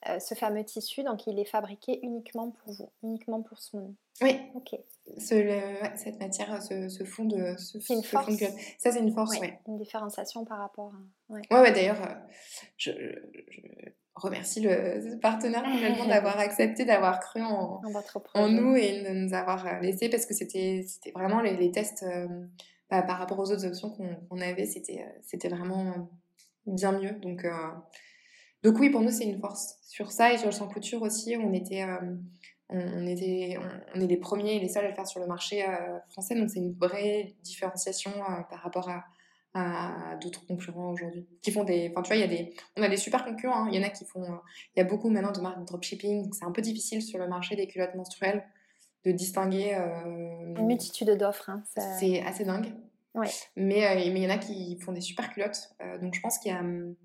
Speaker 1: euh, ce fameux tissu, donc il est fabriqué uniquement pour vous, uniquement pour Smoon.
Speaker 2: Oui.
Speaker 1: Ok.
Speaker 2: cette matière, ce, fond de. Ce,
Speaker 1: c'est une force.
Speaker 2: Ça, c'est une force, oui.
Speaker 1: Une différenciation par rapport
Speaker 2: à. Ouais, ouais, d'ailleurs, euh, je, remercie le partenaire complètement d'avoir accepté, d'avoir cru en, en, nous et de nous avoir euh, laissé parce que c'était vraiment les, tests bah, par rapport aux autres options qu'on avait, c'était vraiment bien mieux. Donc. Donc oui, pour nous, c'est une force. Sur ça et sur le sans couture aussi, on était, euh, on, était, on, est les premiers et les seuls à le faire sur le marché euh, français. Donc c'est une vraie différenciation euh, par rapport à, d'autres concurrents aujourd'hui qui font des enfin tu vois il y a des on a des super concurrents hein. il y en a qui font il y a beaucoup maintenant de marques de dropshipping c'est un peu difficile sur le marché des culottes menstruelles de distinguer
Speaker 1: une multitude d'offres hein,
Speaker 2: c'est assez dingue
Speaker 1: ouais.
Speaker 2: mais mais il y en a qui font des super culottes donc je pense qu'il y a hum,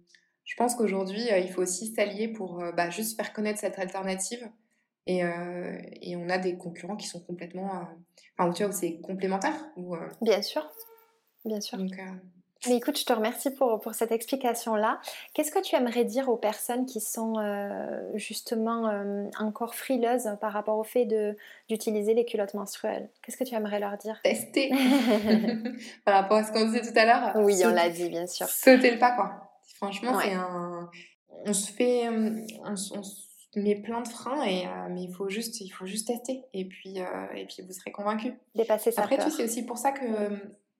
Speaker 2: je pense qu'aujourd'hui, euh, il faut aussi s'allier pour euh, bah, juste faire connaître cette alternative. Et, euh, et, on a des concurrents qui sont complètement. enfin, tu vois, c'est complémentaire. Ou,
Speaker 1: Bien sûr. Bien sûr. mais écoute, je te remercie pour, pour cette explication-là. Qu'est-ce que tu aimerais dire aux personnes qui sont justement encore frileuses par rapport au fait d'utiliser les culottes menstruelles? Qu'est-ce que tu aimerais leur dire?
Speaker 2: Tester Par rapport à ce qu'on disait tout à l'heure.
Speaker 1: Oui, on l'a dit, bien sûr.
Speaker 2: Sauter le pas, quoi. Franchement, c'est un. On se fait. On, se met plein de freins, et, euh, mais il faut, juste, il faut juste tester. Et puis, euh, et puis vous serez convaincu.
Speaker 1: Dépasser ça.
Speaker 2: Après tout, c'est aussi pour ça que.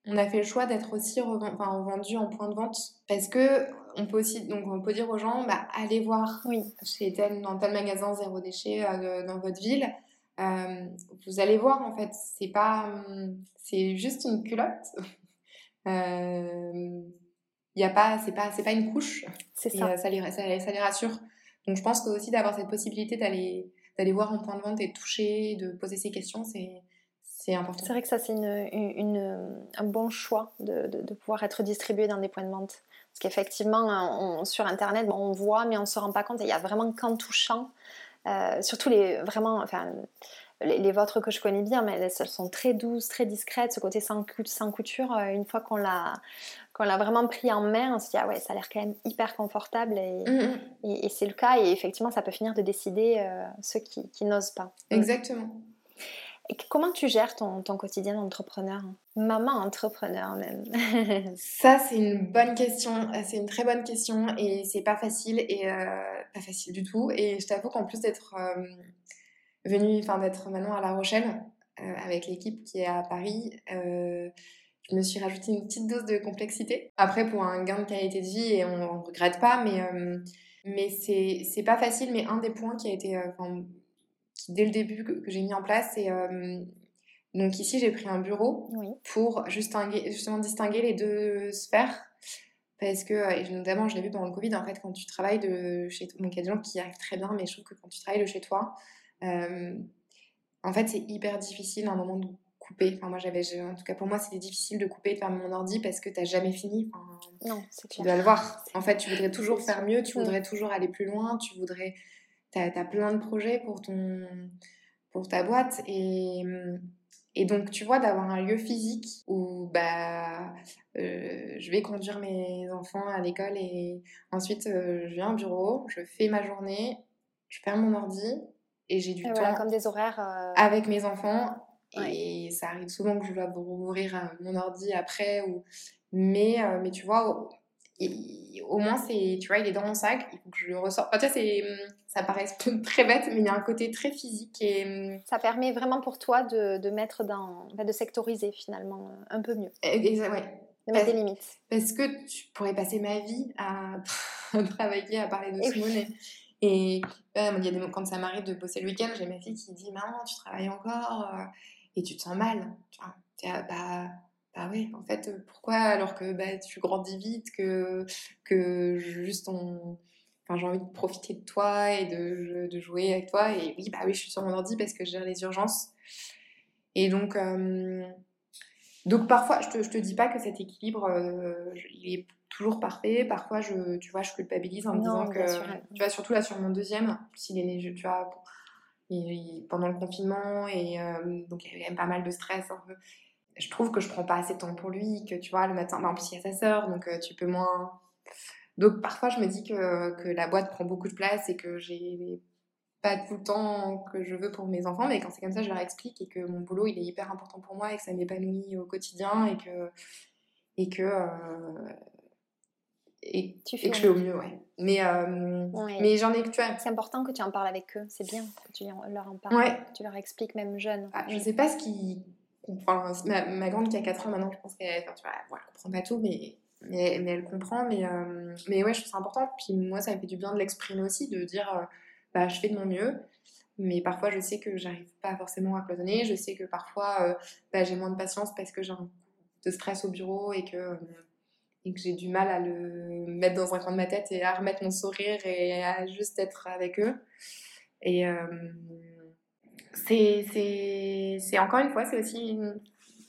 Speaker 2: On a fait le choix d'être aussi revendu en point de vente parce que on peut aussi donc on peut dire aux gens bah, allez voir
Speaker 1: oui.
Speaker 2: chez tel dans tel magasin zéro déchet euh, dans votre ville vous allez voir en fait c'est pas c'est juste une culotte il y a pas c'est pas c'est pas une couche
Speaker 1: c'est ça.
Speaker 2: Euh, ça, les, ça, les rassure donc je pense que aussi d'avoir cette possibilité d'aller d'aller voir en point de vente et de toucher de poser ces questions c'est c'est important
Speaker 1: c'est vrai que ça c'est une, une, un bon choix de, de, pouvoir être distribué dans des points de vente parce qu'effectivement sur internet on voit mais on se rend pas compte il y a vraiment qu'en touchant euh, surtout les vraiment enfin les, vôtres que je connais bien, mais elles, sont très douces, très discrètes. Ce côté sans, sans couture, euh, une fois qu'on l'a qu'on l'a vraiment pris en main, on se dit ah ouais, ça a l'air quand même hyper confortable et, mmh, mmh. et, c'est le cas. Et effectivement, ça peut finir de décider euh, ceux qui, qui n'osent pas.
Speaker 2: Exactement.
Speaker 1: Comment tu gères ton, quotidien d'entrepreneur? Maman entrepreneur même.
Speaker 2: Ça, c'est une bonne question. C'est une très bonne question et c'est pas facile et pas facile du tout. Et je t'avoue qu'en plus d'être venue, enfin d'être maintenant à La Rochelle euh, avec l'équipe qui est à Paris, euh, je me suis rajouté une petite dose de complexité. Après, pour un gain de qualité de vie, et on ne regrette pas, mais, euh, mais c'est pas facile. Mais un des points qui a été, dès le début que, j'ai mis en place, c'est donc ici j'ai pris un bureau pour justement distinguer les deux sphères parce que, et notamment, je l'ai vu pendant le Covid, en fait, quand tu travailles de chez toi, donc il y a des gens qui arrivent très bien, mais je trouve que quand tu travailles de chez toi, en fait, c'est hyper difficile à un moment de couper. Enfin, moi, j'avais, en tout cas, pour moi, c'était difficile de couper, de faire mon ordi parce que tu n'as jamais fini.
Speaker 1: non, c'est
Speaker 2: Tu dois le voir. En fait, tu voudrais toujours faire mieux, tu voudrais toujours aller plus loin, tu voudrais. Tu as, plein de projets pour, ton, pour ta boîte. Et, et donc, tu vois, d'avoir un lieu physique où bah, euh, je vais conduire mes enfants à l'école et ensuite euh, je viens au bureau, je fais ma journée, je ferme mon ordi et j'ai du temps
Speaker 1: comme des horaires euh,
Speaker 2: avec mes enfants. Et ça arrive souvent que je dois ouvrir euh, mon ordi après. Ou... Mais, mais tu vois, au, au moins, c'est, tu vois, il est dans mon sac, il faut que je le ressorte. Enfin, tu sais, hum, ça paraît très bête, mais il y a un côté très physique. Et... Hum,
Speaker 1: ça permet vraiment pour toi de, de mettre dans. de sectoriser finalement un peu mieux.
Speaker 2: Exactement.
Speaker 1: De mettre des limites.
Speaker 2: Parce que tu pourrais passer ma vie à, travailler, à parler de ce monnaie. Et il y a des moments, quand ça m'arrive de bosser le week-end, j'ai ma fille qui dit Maman, tu travailles encore euh, Et tu te sens mal. Tu vois, bah, bah oui, en fait, pourquoi alors que bah, tu grandis vite, que, que juste on. Enfin, j'ai envie de profiter de toi et de, de, jouer avec toi. Et oui, bah oui, je suis sur mon ordi parce que je gère les urgences. Et donc, euh, donc parfois, je te, je te dis pas que cet équilibre, euh, il est toujours parfait. Parfois, je, tu vois, je culpabilise en me disant que, tu vois, surtout là sur mon deuxième, s'il est né, tu vois, pendant le confinement et euh, donc il y avait quand même pas mal de stress. Un peu. Je trouve que je prends pas assez de temps pour lui, que tu vois, le matin, bah, en plus il y a sa sœur, donc euh, tu peux moins. Donc parfois, je me dis que, que la boîte prend beaucoup de place et que j'ai pas tout le temps que je veux pour mes enfants, mais quand c'est comme ça, je leur explique et que mon boulot il est hyper important pour moi et que ça m'épanouit au quotidien et que et que euh, et, tu fais que je fais au mieux, ouais. Mais, euh, mais j'en ai tu vois.
Speaker 1: C'est important que tu en parles avec eux, c'est bien que tu leur en parles. Tu leur expliques même jeune.
Speaker 2: Ah, je sais pas ce qui. Enfin, ma, grande qui a 4 ans maintenant, je pense qu'elle enfin, comprend pas tout, mais, mais, mais elle comprend. Mais, euh, mais ouais, je trouve ça important. Puis moi, ça me fait du bien de l'exprimer aussi, de dire euh, bah, je fais de mon mieux. Mais parfois, je sais que j'arrive pas forcément à cloisonner. Je sais que parfois, bah, j'ai moins de patience parce que j'ai un de stress au bureau et que et que j'ai du mal à le mettre dans un coin de ma tête et à remettre mon sourire et à juste être avec eux. Et euh, c'est encore une fois, c'est aussi une,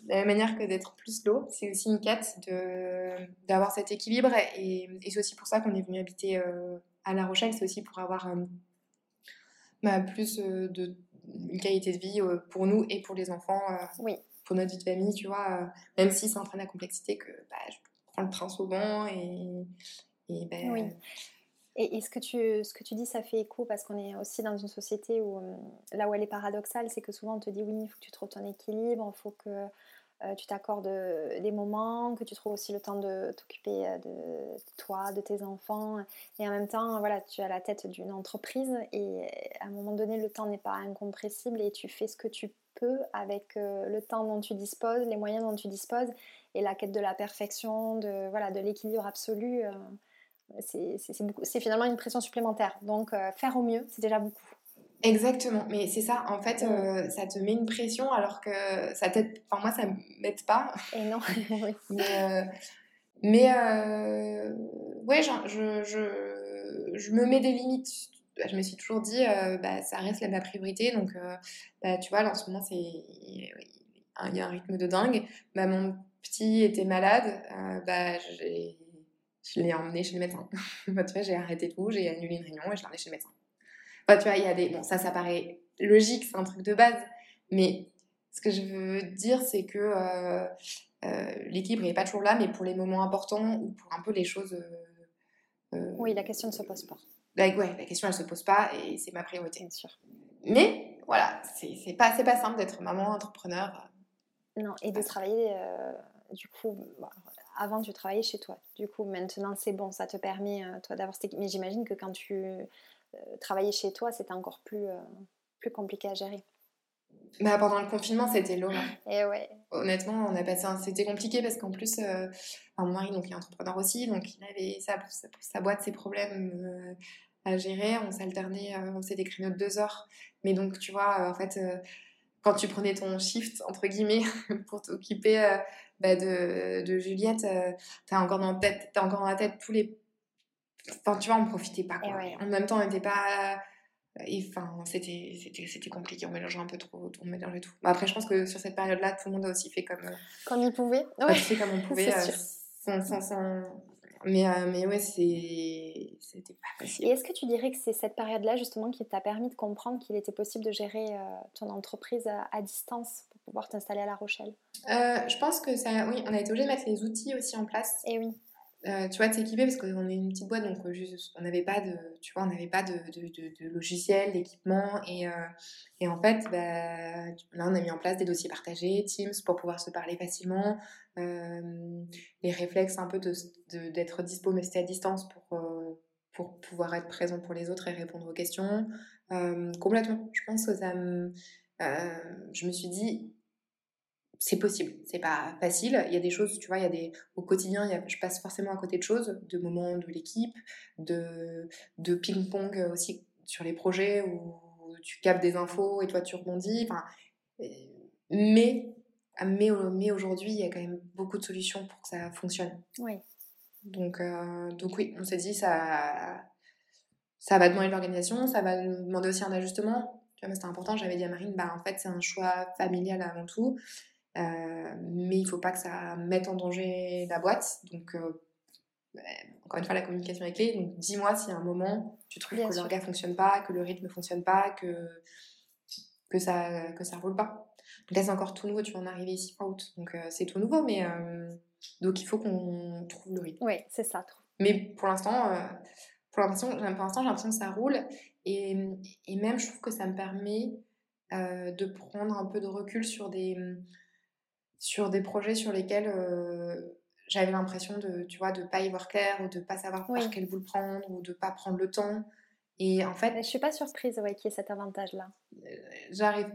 Speaker 2: de la même manière que d'être plus low, c'est aussi une quête d'avoir cet équilibre et, et c'est aussi pour ça qu'on est venu habiter euh, à La Rochelle, c'est aussi pour avoir euh, bah, plus de une qualité de vie pour nous et pour les enfants,
Speaker 1: oui.
Speaker 2: pour notre vie de famille, tu vois, même si c'est en train de la complexité que bah, je le train souvent et, et ben,
Speaker 1: oui. Et, ce, que tu, ce que tu dis, ça fait écho parce qu'on est aussi dans une société où, euh, là où elle est paradoxale, c'est que souvent on te dit oui, il faut que tu trouves ton équilibre, il faut que euh, tu t'accordes euh, des moments, que tu trouves aussi le temps de t'occuper de toi, de tes enfants. Et en même temps, voilà, tu as la tête d'une entreprise et à un moment donné, le temps n'est pas incompressible et tu fais ce que tu peux avec le temps dont tu disposes, les moyens dont tu disposes et la quête de la perfection, de voilà, de l'équilibre absolu, c'est finalement une pression supplémentaire. Donc euh, faire au mieux, c'est déjà beaucoup.
Speaker 2: Exactement, mais c'est ça, en fait, euh, ça te met une pression alors que ça t'aide, enfin moi ça m'aide pas.
Speaker 1: Et non,
Speaker 2: mais, mais ouais, je, je, je, me mets des limites. Je me suis toujours dit, bah, ça reste ma priorité, donc bah, tu vois, là en ce moment, c'est il y a un rythme de dingue. Bah, mon petit était malade, euh, bah, je l'ai emmené chez le médecin. bah, tu vois, j'ai arrêté tout, j'ai annulé une réunion et je l'ai emmené chez le médecin. Bah, tu vois, il y a des... Bon, ça, ça paraît logique, c'est un truc de base. Mais ce que je veux dire, c'est que euh, euh, l'équilibre n'est pas toujours là, mais pour les moments importants ou pour un peu les choses.
Speaker 1: Euh, oui, la question ne se pose pas.
Speaker 2: Bah, ouais, la question, elle ne se pose pas et c'est ma priorité.
Speaker 1: Bien sûr.
Speaker 2: Mais voilà, c'est pas, pas simple d'être maman entrepreneur.
Speaker 1: Non, et de travailler, du coup, avant tu travaillais chez toi. Du coup, maintenant c'est bon, ça te permet, toi, d'avoir Mais j'imagine que quand tu travaillais chez toi, c'était encore plus, plus compliqué à gérer.
Speaker 2: Bah, pendant le confinement, c'était l'horreur.
Speaker 1: Et ouais.
Speaker 2: Honnêtement, on a passé C'était compliqué parce qu'en plus, euh, mon mari, donc, il est entrepreneur aussi, donc il avait sa, sa, boîte, ses problèmes euh, à gérer. On s'alternait, euh, on s'est des créneaux de deux heures. Mais donc, tu vois, en fait, quand tu prenais ton shift, entre guillemets, pour t'occuper bah, de, de, Juliette, t'as encore, dans as encore dans la tête tous les... Enfin, tu vois, on profitait pas. Quoi. En même temps, on n'était pas enfin, c'était, c'était, c'était compliqué, on mélangeait un peu trop, on mélangeait tout. après, je pense que sur cette période-là, tout le monde a aussi fait comme. Euh,
Speaker 1: comme il pouvait.
Speaker 2: Ouais. fait comme on pouvait. Euh, sans, sans, Mais, euh, mais ouais, c'est... c'était pas facile.
Speaker 1: Et est-ce que tu dirais que c'est cette période-là, justement, qui t'a permis de comprendre qu'il était possible de gérer ton entreprise à, à, distance pour pouvoir t'installer à La Rochelle
Speaker 2: Je pense que ça. Oui, on a été obligé de mettre les outils aussi en place.
Speaker 1: Et oui.
Speaker 2: Euh, tu vois, de s'équiper parce qu'on est une petite boîte, donc euh, on n'avait pas de, tu vois, on n'avait pas de, de, de, logiciel, d'équipement, et, euh, et, en fait, bah, là, on a mis en place des dossiers partagés, Teams, pour pouvoir se parler facilement, les réflexes un peu d'être dispo, mais c'était à distance pour, pour pouvoir être présent pour les autres et répondre aux questions, complètement. Je pense que ça me, je me suis dit, c'est possible. C'est pas facile. Il y a des choses, tu vois, il y a des au quotidien, il y a, je passe forcément à côté de choses, de moments de l'équipe, de, de ping-pong aussi sur les projets où tu captes des infos et toi tu rebondis. Enfin, mais mais, mais aujourd'hui, il y a quand même beaucoup de solutions pour que ça fonctionne.
Speaker 1: Oui.
Speaker 2: Donc, euh, donc oui, on s'est dit ça ça va demander de l'organisation, ça va demander aussi un ajustement. Tu vois, c'était important. J'avais dit à Marine, bah en fait c'est un choix familial avant tout. Euh, mais il ne faut pas que ça mette en danger la boîte. Donc, euh, encore une fois, la communication est clé. Donc, dis-moi si à un moment, tu trouves que l'orga ne fonctionne pas, que le rythme ne fonctionne pas, que, que ça que ça roule pas. Donc là, c'est encore tout nouveau. Tu vas en arriver ici fin août. Donc, euh, c'est tout nouveau. Mais donc, il faut qu'on trouve le rythme.
Speaker 1: Oui, c'est ça.
Speaker 2: Mais pour l'instant, pour l'instant, j'ai l'impression que ça roule. Et, et, même, je trouve que ça me permet de prendre un peu de recul sur des sur des projets sur lesquels euh, j'avais l'impression de tu vois de pas y voir clair ou de pas savoir par quel bout le prendre ou de pas prendre le temps. Et en fait
Speaker 1: je suis pas surprise ouais, qu'il y ait cet avantage là
Speaker 2: euh, j'arrive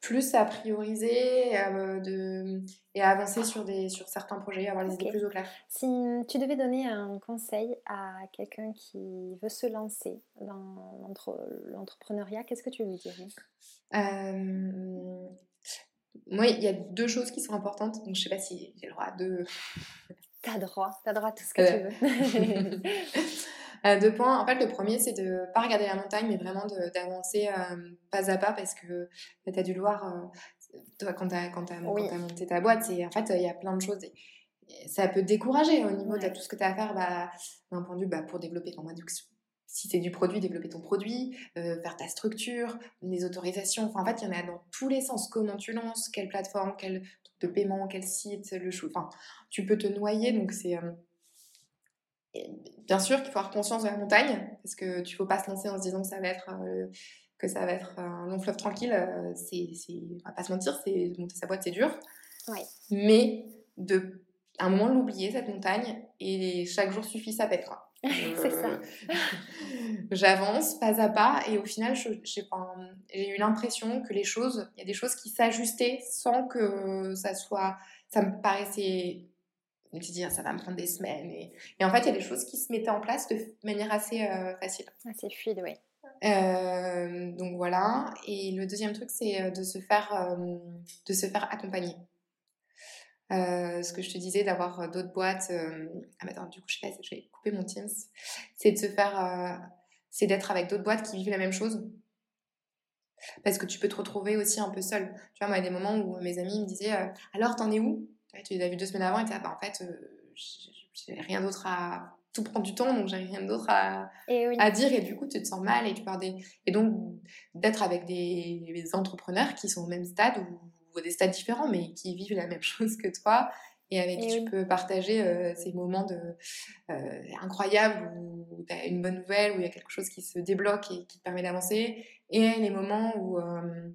Speaker 2: plus à prioriser euh, de, et à avancer sur, des, sur certains projets, avoir les idées plus au clair.
Speaker 1: Si tu devais donner un conseil à quelqu'un qui veut se lancer dans l'entrepreneuriat, qu'est-ce que tu lui dirais?
Speaker 2: Moi, il y a deux choses qui sont importantes, donc je sais pas si j'ai le droit de.
Speaker 1: T'as droit, t'as droit à tout ce que tu veux.
Speaker 2: euh, deux points. En fait, le premier, c'est de pas regarder la montagne, mais vraiment d'avancer euh, pas à pas, parce que bah, tu as dû le voir, euh, toi, quand tu as, quand as, monté ta boîte, c'est en fait, il y a plein de choses. ça peut décourager au niveau de tout ce que tu as à faire bah, d'un point de vue bah, pour développer. Enfin, moi, si c'est du produit, développer ton produit, euh, faire ta structure, les autorisations. Enfin, en fait, il y en a dans tous les sens. Comment tu lances, quelle plateforme, quel truc de paiement, quel site, le chou. Enfin, tu peux te noyer. Donc, c'est. Euh, bien sûr qu'il faut avoir conscience de la montagne, parce que tu ne faut pas se lancer en se disant que ça va être. Euh, que ça va être un long fleuve tranquille, c'est, on va pas se mentir, c'est monter sa boîte, c'est dur. Mais de, à un moment, l'oublier, cette montagne, et chaque jour suffit sa pète. Quoi.
Speaker 1: c'est ça. Euh,
Speaker 2: j'avance pas à pas et au final, j'ai eu l'impression que les choses, il y a des choses qui s'ajustaient sans que ça soit. Ça me paraissait. Je me dire, ça va me prendre des semaines. Et, et en fait, il y a des choses qui se mettaient en place de manière assez euh, facile.
Speaker 1: Assez fluide, oui.
Speaker 2: Euh, donc voilà. Et le deuxième truc, c'est de se faire, de se faire accompagner. Euh, ce que je te disais d'avoir euh, d'autres boîtes. Euh... Ah, mais attends, du coup, je sais pas, je vais couper mon Teams. C'est de se faire. Euh, c'est d'être avec d'autres boîtes qui vivent la même chose. Parce que tu peux te retrouver aussi un peu seul. Tu vois, moi, il y a des moments où mes amis me disaient Alors, t'en es où? Tu les as vus deux semaines avant et tu ah, bah, en fait, j'ai rien d'autre à. tout prend du temps, donc j'ai rien d'autre à, à, dire. Et du coup, tu te sens mal et tu pars des... Et donc, d'être avec des, entrepreneurs qui sont au même stade ou, des stades différents, mais qui vivent la même chose que toi et avec qui tu peux partager euh, ces moments de, euh, incroyables où, tu as une bonne nouvelle, où il y a quelque chose qui se débloque et qui te permet d'avancer, et les moments où, euh,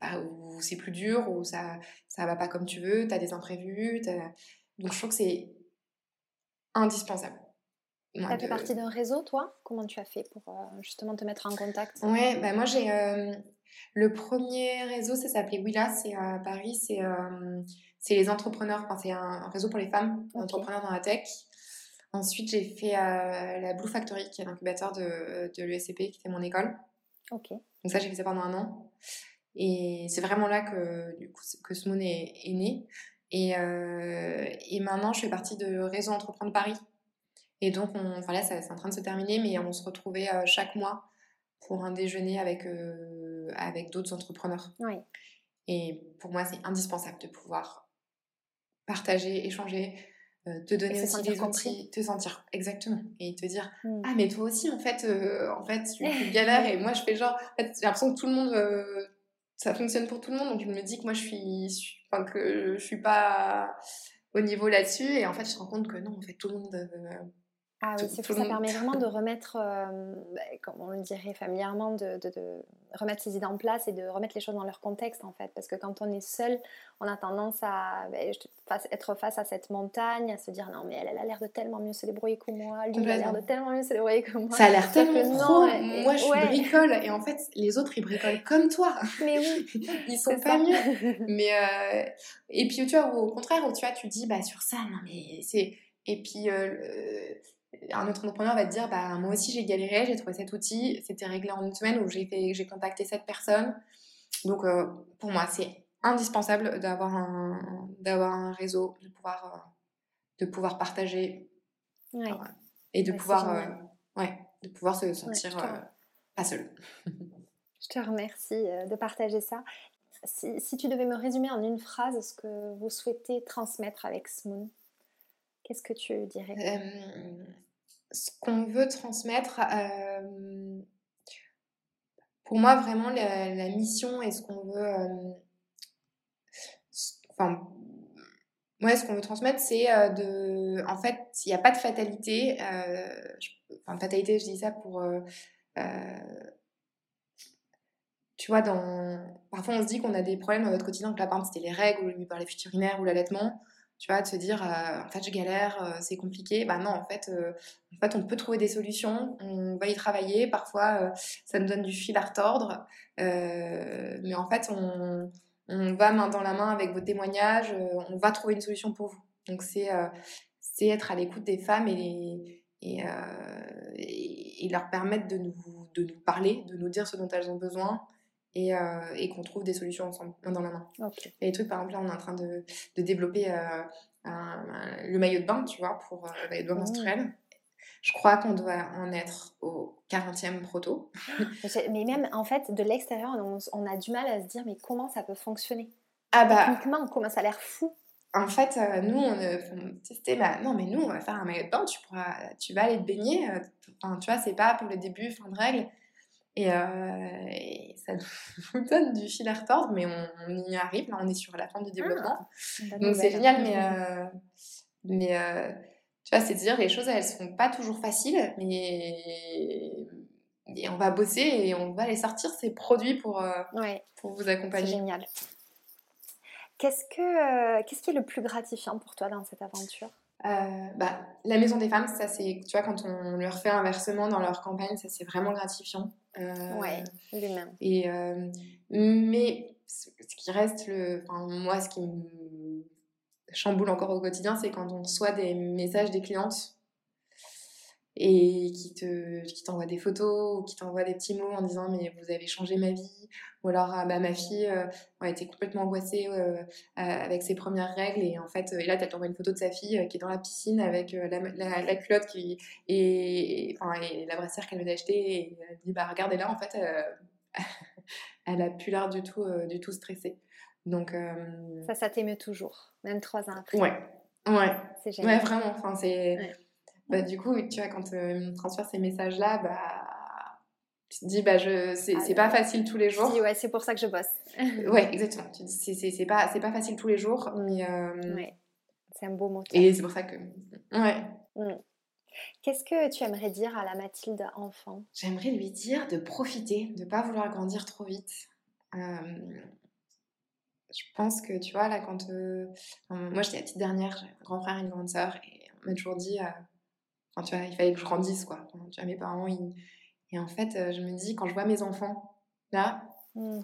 Speaker 2: bah, où c'est plus dur, où ça ça va pas comme tu veux, tu as des imprévus. Donc je trouve que c'est indispensable.
Speaker 1: Tu as fait partie d'un réseau, toi? Comment tu as fait pour justement te mettre en contact?
Speaker 2: Ouais, bah moi j'ai... le premier réseau, ça s'appelait Willa, c'est à Paris, c'est c'est les entrepreneurs, enfin, c'est un, réseau pour les femmes, entrepreneurs dans la tech. Ensuite, j'ai fait euh, la Blue Factory, qui est l'incubateur de, de l'ESCP, qui était mon école. Donc ça, j'ai fait ça pendant un an. Et c'est vraiment là que, du coup, que Smoon est, est né. Et, euh, et, maintenant, je fais partie de Réseau Entreprendre Paris. Et donc, on, enfin là, c'est en train de se terminer, mais on se retrouvait euh, chaque mois pour un déjeuner avec, avec d'autres entrepreneurs. Oui. Et pour moi, c'est indispensable de pouvoir partager, échanger, euh, te donner aussi des outils, te sentir exactement et te dire hmm. ah mais toi aussi en fait euh, en fait tu, galères et moi je fais genre en fait, j'ai l'impression que tout le monde euh, ça fonctionne pour tout le monde donc je me dis que moi je suis enfin, que je suis pas au niveau là-dessus et en fait je me rends compte que non en fait tout le monde
Speaker 1: ah oui, c'est ça permet vraiment de remettre, euh, bah, comme on le dirait familièrement, de, de, remettre ses idées en place et de remettre les choses dans leur contexte en fait. Parce que quand on est seul, on a tendance à bah, être face à cette montagne, à se dire non mais elle, elle a l'air de tellement mieux se débrouiller que moi, lui il a l'air de tellement mieux se débrouiller que moi.
Speaker 2: Ça a l'air tellement trop. moi je bricole et en fait les autres ils bricolent comme toi. Mais oui. ils sont pas mieux. mais euh, et puis tu vois au contraire tu vois tu dis bah sur ça non mais c'est et puis euh, un autre entrepreneur va te dire bah, Moi aussi, j'ai galéré, j'ai trouvé cet outil, c'était réglé en une semaine où j'ai contacté cette personne. Donc, euh, pour moi, c'est indispensable d'avoir un, un réseau, de pouvoir, euh, de pouvoir partager et de, pouvoir, euh, ouais, de pouvoir se sentir pas seul.
Speaker 1: je te remercie de partager ça. Si, si, tu devais me résumer en une phrase ce que vous souhaitez transmettre avec Smoon, Qu'est-ce que tu dirais?
Speaker 2: Ce qu'on veut transmettre, pour moi, vraiment, la, mission et ce qu'on veut. Enfin, moi, ce qu'on veut transmettre, c'est de. En fait, il n'y a pas de fatalité. enfin, fatalité, je dis ça pour. tu vois, dans... parfois on se dit qu'on a des problèmes dans notre quotidien, que la c'était les règles, ou par les urinaires, ou l'allaitement tu vois, de se dire, euh, en fait, je galère, euh, c'est compliqué. Bah non, en fait, euh, en fait, on peut trouver des solutions, on va y travailler. Parfois, ça nous donne du fil à retordre. mais en fait, on, on, va main dans la main avec vos témoignages, on va trouver une solution pour vous. Donc, c'est c'est être à l'écoute des femmes et, et, et, leur permettre de nous, de nous parler, de nous dire ce dont elles ont besoin et, euh, et qu'on trouve des solutions ensemble, main dans la main. Okay. Et les trucs, par exemple, là, on est en train de, de développer euh, le maillot de bain, tu vois, pour euh, le maillot de bain mmh. menstruel. Je crois qu'on doit en être au 40e proto.
Speaker 1: mais même, en fait, de l'extérieur, on, on, a du mal à se dire, mais comment ça peut fonctionner? Ah bah... Techniquement, comment ça a l'air fou?
Speaker 2: En fait, nous, on a testé, bah, non, mais nous, on va faire un maillot de bain, tu, pourras, tu vas aller te baigner. Enfin, tu vois, c'est pas pour le début, fin de règle. Euh, et, ça nous donne du fil à retordre, mais on, y arrive. Là, on est sur la fin du développement. Ah, Donc c'est génial, mais, euh, mais euh, tu vois, c'est dire les choses, elles sont pas toujours faciles, mais et on va bosser et on va les sortir ces produits pour, pour vous accompagner. C'est
Speaker 1: génial. Qu'est-ce, que, qu'est-ce qui est le plus gratifiant pour toi dans cette aventure?
Speaker 2: Bah, la maison des femmes, ça c'est, tu vois, quand on leur fait un versement dans leur campagne, ça c'est vraiment gratifiant. Euh, ouais, lui-même. Et, euh, mais ce qui reste, le, enfin, moi, ce qui me chamboule encore au quotidien, c'est quand on reçoit des messages des clientes et qui te qui t'envoie des photos ou qui t'envoie des petits mots en disant mais vous avez changé ma vie. Ou alors ah, bah, ma fille euh, a été complètement angoissée euh, avec ses premières règles et en fait et là tu t'envoie une photo de sa fille qui est dans la piscine avec la, la, culotte qui et, enfin, et la brassière qu'elle venait d'acheter et elle dit bah regardez là en fait elle a plus l'air du tout du tout stressée. Donc
Speaker 1: ça ça t'émeut toujours même trois ans après.
Speaker 2: Ouais. Ouais. C'est génial. Ouais vraiment. Enfin c'est bah, du coup, tu vois, quand euh, on transfère ces messages-là, bah, tu te dis, bah, je, c'est,
Speaker 1: Ah,
Speaker 2: c'est pas facile tous les jours.
Speaker 1: dis, ouais, c'est pour ça que je bosse.
Speaker 2: Ouais, exactement. Tu dis, c'est, c'est, c'est pas, c'est pas facile tous les jours, mais, euh,
Speaker 1: Ouais. C'est un beau moteur.
Speaker 2: et c'est pour ça que, ouais,
Speaker 1: Qu'est-ce que tu aimerais dire à la Mathilde enfant?
Speaker 2: J'aimerais lui dire de profiter, de pas vouloir grandir trop vite. Euh, je pense que, tu vois, là, quand. euh, moi, j'étais la petite dernière, j'ai un grand frère et une grande sœur, et on m'a toujours dit. Enfin, tu vois, il fallait que je grandisse, quoi. Tu vois, mes parents, ils. Et en fait, euh, je me dis, quand je vois mes enfants, là,
Speaker 1: Hmm.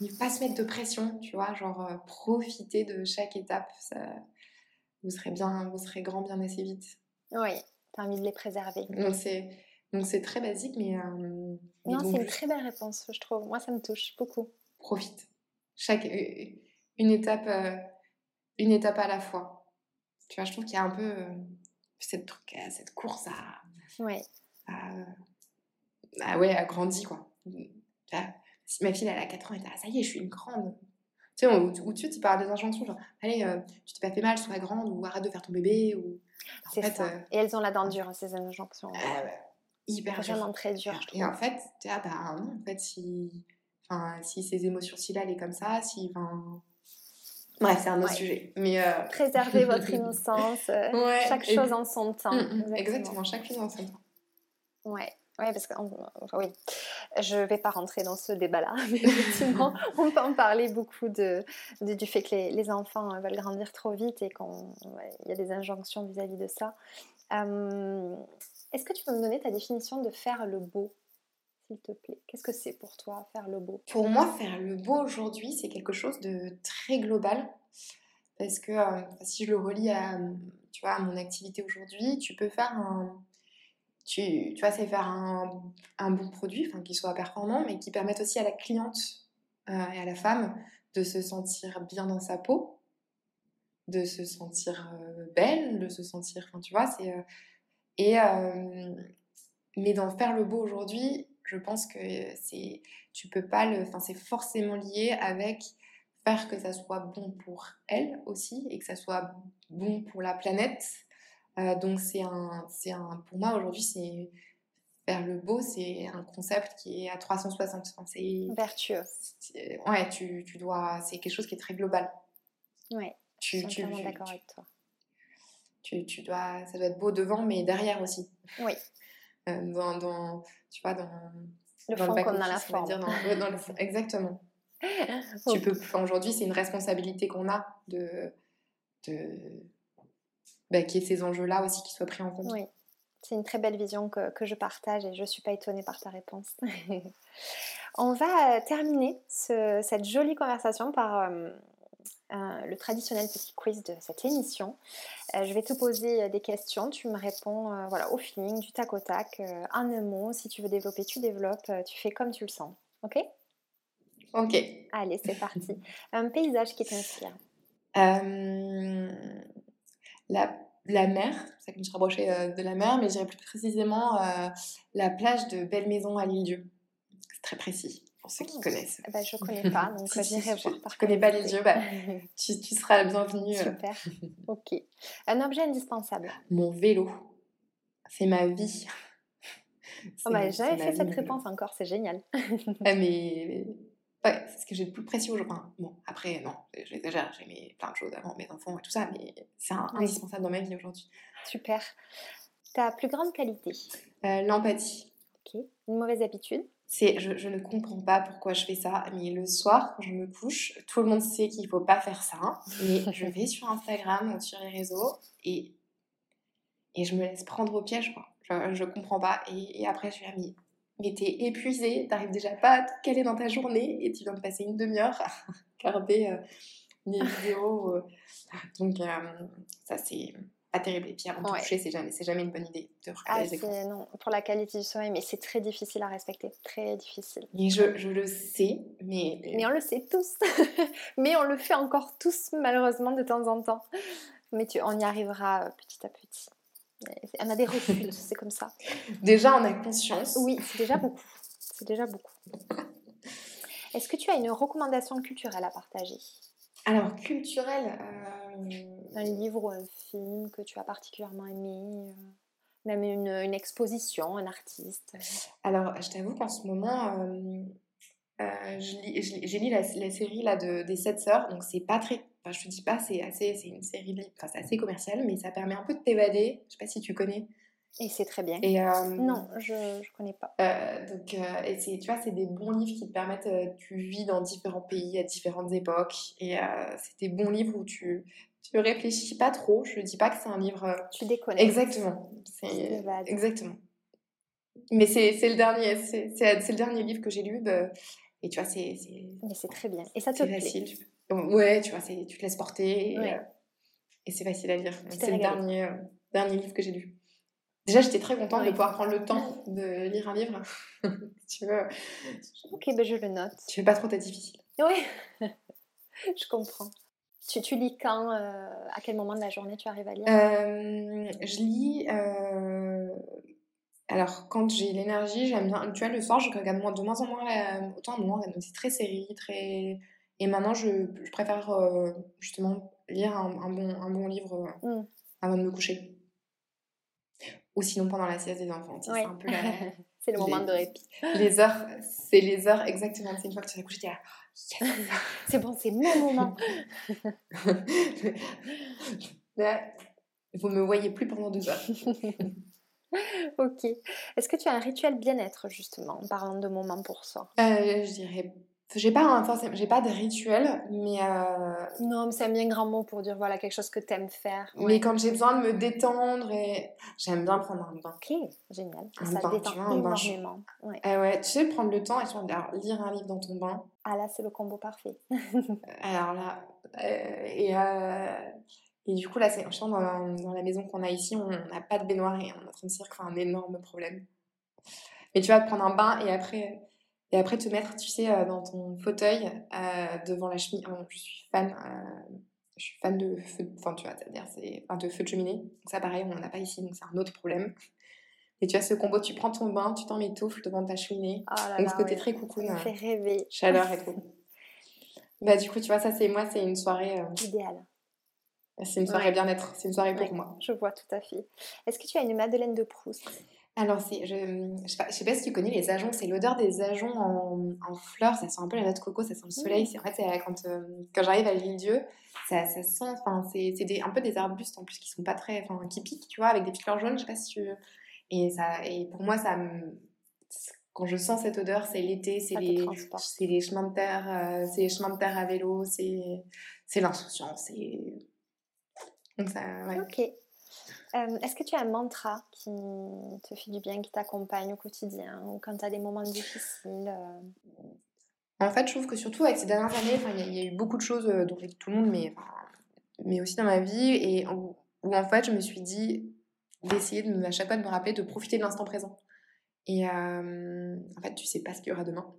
Speaker 2: ne pas se mettre de pression, tu vois, genre euh, profiter de chaque étape. Ça, vous serez bien, vous serez grand bien assez vite.
Speaker 1: Oui, t'as envie de les préserver.
Speaker 2: Donc c'est, donc c'est très basique, mais, euh,
Speaker 1: Non, c'est une très belle réponse, je trouve. Moi, ça me touche beaucoup.
Speaker 2: profite. Chaque, une étape, euh, une étape à la fois. Tu vois, je trouve qu'il y a un peu cette truc, euh, cette course à,
Speaker 1: Oui,
Speaker 2: à, à- ouais, à grandi quoi. Si ma fille elle a 4 ans, elle dit ah, ça y est, je suis une grande. Tu sais, ou, ou tu tu parles des injonctions, genre allez, euh, tu t'es pas fait mal, sois grande, ou arrête de faire ton bébé, ou.
Speaker 1: C'est
Speaker 2: fait,
Speaker 1: ça.
Speaker 2: euh,
Speaker 1: Et elles ont la dent dure, ces injonctions.
Speaker 2: ah ouais, hyper dur.
Speaker 1: Vraiment très dur,
Speaker 2: Et en fait, tu vois, bah non, en fait, si, enfin, si ces émotions-ci-là, elle est comme ça, si, enfin... Bref, c'est un autre
Speaker 1: Ouais.
Speaker 2: sujet. Mais... euh,
Speaker 1: Préserver votre innocence, euh,
Speaker 2: Ouais,
Speaker 1: chaque
Speaker 2: et-
Speaker 1: chose en son temps.
Speaker 2: Mm, mm, exactement, chaque chose en son temps.
Speaker 1: Ouais. Ouais, parce que enfin, oui, je vais pas rentrer dans ce débat-là, mais effectivement, on peut en parler beaucoup de, de- du fait que les, les enfants euh, veulent grandir trop vite et qu'il y a des injonctions vis-à-vis de ça. Euh, Est-ce que tu peux me donner ta définition de faire le beau, s'il te plaît Qu'est-ce que c'est pour toi faire le beau?
Speaker 2: Pour moi, faire le beau aujourd'hui, c'est quelque chose de très global. Parce que euh, si je le relie à, tu mon activité aujourd'hui, tu peux faire un... Tu, tu vois, c'est faire un, bon produit, qui soit performant, mais qui permette aussi à la cliente euh, et à la femme de se sentir bien dans sa peau, de se sentir euh, belle, de se sentir... Enfin, tu vois, c'est... et... mais dans faire le beau aujourd'hui, je pense que c'est tu peux pas le enfin c'est forcément lié avec faire que ça soit bon pour elle aussi et que ça soit bon pour la planète. Euh, donc c'est un c'est un pour moi aujourd'hui c'est faire le beau c'est un concept qui est à 360 Enfin, c'est
Speaker 1: Vertueux.
Speaker 2: c'est- ouais tu, tu dois c'est quelque chose qui est très global.
Speaker 1: Je
Speaker 2: tu,
Speaker 1: suis entièrement
Speaker 2: tu,
Speaker 1: d'accord avec toi.
Speaker 2: tu, tu dois ça doit être beau devant mais derrière aussi.
Speaker 1: Oui,
Speaker 2: dans, dans tu vois dans
Speaker 1: le fond comme dans la forme.
Speaker 2: dire, dans- dans le exactement. Tu peux, aujourd'hui, c'est une responsabilité qu'on a de, de bah, qu'il y ait ces enjeux-là aussi qui soient pris en compte.
Speaker 1: Oui, c'est une très belle vision que, que je partage et je ne suis pas étonnée par ta réponse. On va euh, terminer ce- cette jolie conversation par euh, un- le traditionnel petit quiz de cette émission. Euh, je vais te poser euh, des questions, tu me réponds euh, voilà, au feeling, du tac au tac, euh, en un mot. Si tu veux développer, tu développes, euh, tu fais comme tu le sens. Ok?
Speaker 2: Ok.
Speaker 1: Allez, c'est parti. Un paysage qui t'inspire.
Speaker 2: Euh, la, la mer, c'est pour ça que je me suis rapprochée euh, de la mer, mais je dirais plus précisément euh, la plage de Belle Maison à l'île-Dieu. C'est très précis pour ceux qui
Speaker 1: Oh.
Speaker 2: connaissent.
Speaker 1: Eh ben, je ne connais pas, donc
Speaker 2: Si,
Speaker 1: j'irai
Speaker 2: si,
Speaker 1: voir par
Speaker 2: tu connais pas
Speaker 1: curiosité.
Speaker 2: l'île-dieu, bah, Tu, tu seras la bienvenue. euh,
Speaker 1: Super. Ok. Un objet indispensable.
Speaker 2: Mon vélo, c'est ma vie.
Speaker 1: Jamais
Speaker 2: c'est ma
Speaker 1: fait cette réponse encore, c'est génial.
Speaker 2: Ah, mais ouais, c'est ce que j'ai le plus précieux aujourd'hui. Enfin, bon, après, non, j'exagère, j'ai aimé plein de choses avant, mes enfants et tout ça, mais c'est
Speaker 1: Oui.
Speaker 2: indispensable dans ma vie aujourd'hui.
Speaker 1: Super. Ta plus grande qualité?
Speaker 2: Euh, L'empathie.
Speaker 1: Ok. Une mauvaise habitude?
Speaker 2: C'est, je, je ne comprends pas pourquoi je fais ça, mais le soir, quand je me couche, tout le monde sait qu'il ne faut pas faire ça, mais je vais sur Instagram ou sur les réseaux et, et je me laisse prendre au piège, quoi. Je, je comprends pas. Et, et après, je suis mais, mais t'es épuisée, t'arrives déjà pas à te caler dans ta journée et tu viens de passer une demi-heure à regarder euh, des vidéos. euh. Donc, euh, ça, c'est pas terrible. Et puis, avant de coucher, c'est jamais, une bonne idée de regarder
Speaker 1: Ah,
Speaker 2: les écrans.
Speaker 1: c'est non, pour la qualité du sommeil, mais c'est très difficile à respecter. Très difficile.
Speaker 2: Et je, je le sais, mais,
Speaker 1: Mais on le sait tous. mais on le fait encore tous, malheureusement, de temps en temps. Mais tu, on y arrivera euh, petit à petit. On a des refus, c'est comme ça.
Speaker 2: déjà on a conscience.
Speaker 1: Oui, c'est déjà beaucoup. C'est déjà beaucoup. Est-ce que tu as une recommandation culturelle à partager?
Speaker 2: Alors, culturel, euh,
Speaker 1: Un livre ou un film que tu as particulièrement aimé euh, Même une, une exposition, un artiste?
Speaker 2: Alors, je t'avoue qu'en ce moment, euh, euh, j'ai lu la, la, série là, de, des Sept Sœurs, donc c'est pas très. Enfin, je te dis pas, c'est assez, c'est une série de enfin, c'est assez commercial, mais ça permet un peu de t'évader. Je sais pas si tu connais.
Speaker 1: Et c'est très bien.
Speaker 2: Et, euh,
Speaker 1: non, je ne connais pas.
Speaker 2: Euh, donc, euh, et tu vois, c'est des bons livres qui te permettent. tu vis dans différents pays à différentes époques. Et c'est des bons livres où tu, tu réfléchis pas trop. Je ne dis pas que c'est un livre.
Speaker 1: Tu déconnes.
Speaker 2: Exactement. Exactement. Mais c'est le dernier, c'est le dernier livre que j'ai lu. Bah, et tu vois, c'est.
Speaker 1: Mais c'est très bien. Et ça te plaît?
Speaker 2: facile. Ouais, tu vois, tu te laisses porter. Et, et c'est facile à lire. C'est le dernier, dernier livre que j'ai lu. Déjà, j'étais très contente de pouvoir prendre le temps de lire un livre. tu veux.
Speaker 1: Ok, ben je le note.
Speaker 2: Tu fais pas trop ta difficile.
Speaker 1: Oui, je comprends. Tu, tu lis quand euh, À quel moment de la journée tu arrives à lire?
Speaker 2: Euh, Je lis. Euh, alors, quand j'ai l'énergie, j'aime bien. Tu vois, le soir, je regarde de moins en moins. La... Autant à un moment, c'est très série, très. Et maintenant, je, je préfère justement lire un, un, bon, un bon livre mmh. avant de me coucher. Ou sinon pendant la sieste des enfants.
Speaker 1: C'est un peu la... C'est le moment de répit.
Speaker 2: Les heures, c'est les heures exactement. C'est une fois que tu as couché, là.
Speaker 1: c'est bon, c'est mon moment.
Speaker 2: vous me voyez plus pendant deux heures.
Speaker 1: ok. Est-ce que tu as un rituel bien-être, justement, en parlant de moments pour soi?
Speaker 2: Euh, Je dirais j'ai pas j'ai pas de rituel, mais euh...
Speaker 1: non, mais c'est un bien grand mot pour dire voilà quelque chose que t'aimes faire.
Speaker 2: Mais quand j'ai besoin de me détendre et j'aime bien prendre un bain.
Speaker 1: Ok, génial. Un ça bain, détend vois, un énormément.
Speaker 2: Bain. Ouais. Eh ouais, tu sais prendre le temps et tu lire un livre dans ton bain.
Speaker 1: Ah là, c'est le combo parfait.
Speaker 2: Alors là, euh, et euh, et du coup là, c'est dans, dans la maison qu'on a ici, on n'a pas de baignoire et on est en train de dire c'est un énorme problème. Mais tu vas prendre un bain et après et après, te mettre, tu sais, euh, dans ton fauteuil euh, devant la cheminée. je suis fan. Euh, je suis fan de feu. Enfin, tu c'est enfin, de feu de cheminée. Donc, ça, pareil, on n'en a pas ici, donc c'est un autre problème. Et tu as ce combo, tu prends ton bain, tu t'en m'étouffes devant ta cheminée. Oh donc, ce côté très cocoon.
Speaker 1: Ça fait rêver.
Speaker 2: Chaleur et tout. bah, du coup, tu vois, ça, c'est moi, c'est une soirée.
Speaker 1: Idéale.
Speaker 2: C'est une soirée bien-être. C'est une soirée pour moi.
Speaker 1: Je vois tout à fait. Est-ce que tu as une Madeleine de Proust?
Speaker 2: Alors, je ne sais, sais, pas si tu connais les ajoncs, c'est l'odeur des ajoncs en, en, fleurs, ça sent un peu la noix de coco, ça sent le soleil. Mmh. C'est en fait, quand, euh, quand j'arrive à l'île Dieu, ça, ça sent, enfin, c'est un peu des arbustes en plus qui sont pas très, enfin, qui piquent, tu vois, avec des fleurs jaunes, je sais pas si tu. Et, ça, et pour moi, ça quand je sens cette odeur, c'est l'été, c'est les, les chemins de terre, euh, c'est les chemins de terre à vélo, c'est l'insouciance. Donc ça, ouais.
Speaker 1: Ok. Euh, est-ce que tu as un mantra qui te fait du bien, qui t'accompagne au quotidien ou quand tu as des moments difficiles euh?
Speaker 2: En fait, je trouve que surtout avec ces dernières années, il y, a eu beaucoup de choses euh, dont tout le monde, mais, mais aussi dans ma vie, et où, en fait je me suis dit d'essayer de, à chaque fois de me rappeler de profiter de l'instant présent. Et en fait, tu sais pas ce qu'il y aura demain.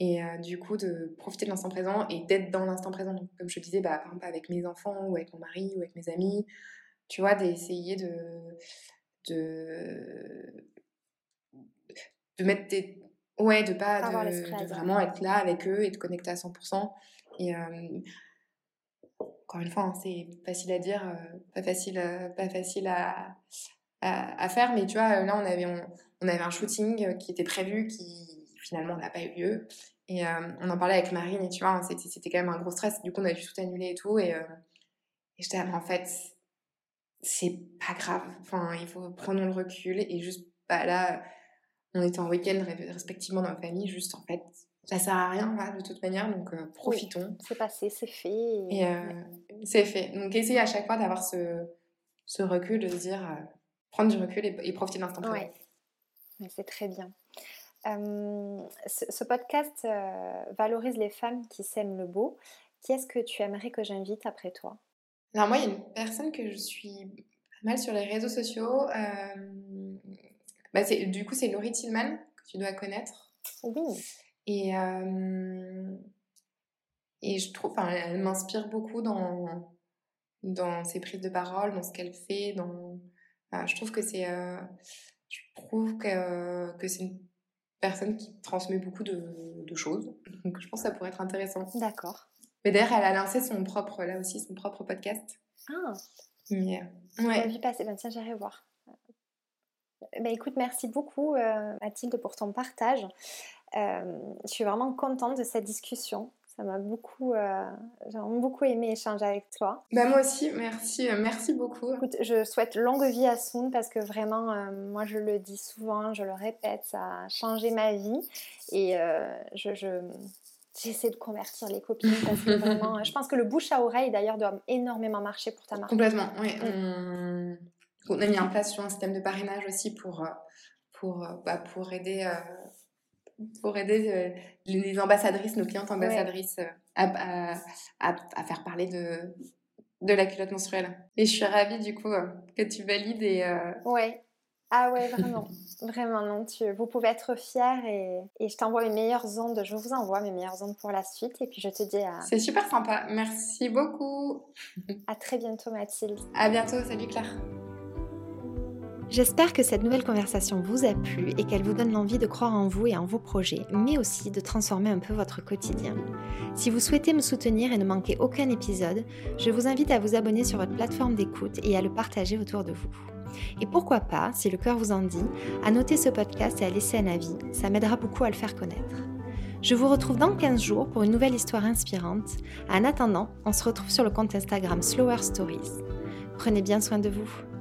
Speaker 2: Et du coup, de profiter de l'instant présent et d'être dans l'instant présent. Comme je disais, bah, par exemple, avec mes enfants ou avec mon mari ou avec mes amis, tu vois, d'essayer de, de, de mettre des... Ouais, de pas, de, vraiment être là avec eux et de connecter à 100%. Et encore une fois, hein, c'est facile à dire, euh, pas facile, euh, pas facile à, à, faire, mais tu vois, là, on avait, on, avait un shooting qui était prévu, qui finalement n'a pas eu lieu. Et on en parlait avec Marine, et tu vois, c'était quand même un gros stress. Du coup, on a dû tout annuler et tout. Et, et j'étais, en fait, c'est pas grave. Enfin, il faut prendre le recul et juste, bah là, on était en week-end respectivement dans la famille, juste en fait, ça sert à rien de toute manière, donc euh, profitons.
Speaker 1: c'est passé, c'est fait.
Speaker 2: Et, euh, c'est fait. Donc essayez à chaque fois d'avoir ce, ce recul, de se dire, euh, prendre du recul et, profiter de l'instant présent.
Speaker 1: Ouais. C'est très bien. Ce, ce, podcast valorise les femmes qui s'aiment le beau. Qui est-ce que tu aimerais que j'invite après toi?
Speaker 2: Alors moi, il y a une personne que je suis pas mal sur les réseaux sociaux. Euh, bah du coup, c'est Laurie Tillman, que tu dois connaître.
Speaker 1: Oui.
Speaker 2: Et, euh, et je trouve, elle m'inspire beaucoup dans, dans ses prises de parole, dans ce qu'elle fait. Dans, je trouve que c'est euh, je trouve que, que c'est une personne qui transmet beaucoup de, de choses. Donc je pense que ça pourrait être intéressant.
Speaker 1: D'accord.
Speaker 2: Mais d'ailleurs, elle a lancé son propre, là aussi, son propre podcast.
Speaker 1: Ah
Speaker 2: Mais,
Speaker 1: euh, ouais. Je vu passer, ben, tiens, j'irai voir. bah, écoute, merci beaucoup Mathilde pour ton partage. je suis vraiment contente de cette discussion. Ça m'a beaucoup, euh, j'ai beaucoup aimé échanger avec toi.
Speaker 2: Bah moi aussi, merci, euh, merci beaucoup.
Speaker 1: Écoute, je souhaite longue vie à Soon parce que vraiment, euh, moi je le dis souvent, je le répète, ça a changé ma vie et je, je j'essaie de convertir les copines parce que vraiment, je pense que le bouche à oreille d'ailleurs doit énormément marcher pour ta marque.
Speaker 2: Complètement, oui. Mm. On... a mis en place un système de parrainage aussi pour, pour, bah, pour aider pour aider euh, les ambassadrices, nos clientes ambassadrices, euh, à, à, faire parler de, de la culotte menstruelle. Et je suis ravie du coup euh, que tu valides et...
Speaker 1: Ouais. Ah ouais, vraiment. vraiment, non. Tu, vous pouvez être fiers et, et je t'envoie mes meilleures ondes. Je vous envoie mes meilleures ondes pour la suite et puis je te dis à...
Speaker 2: C'est super sympa. Merci beaucoup.
Speaker 1: À très bientôt Mathilde.
Speaker 2: À bientôt. Salut Claire.
Speaker 1: J'espère que cette nouvelle conversation vous a plu et qu'elle vous donne l'envie de croire en vous et en vos projets, mais aussi de transformer un peu votre quotidien. Si vous souhaitez me soutenir et ne manquer aucun épisode, je vous invite à vous abonner sur votre plateforme d'écoute et à le partager autour de vous. Et pourquoi pas, si le cœur vous en dit, à noter ce podcast et à laisser un avis, ça m'aidera beaucoup à le faire connaître. Je vous retrouve dans 15 jours pour une nouvelle histoire inspirante. En attendant, on se retrouve sur le compte Instagram Slower Stories. Prenez bien soin de vous.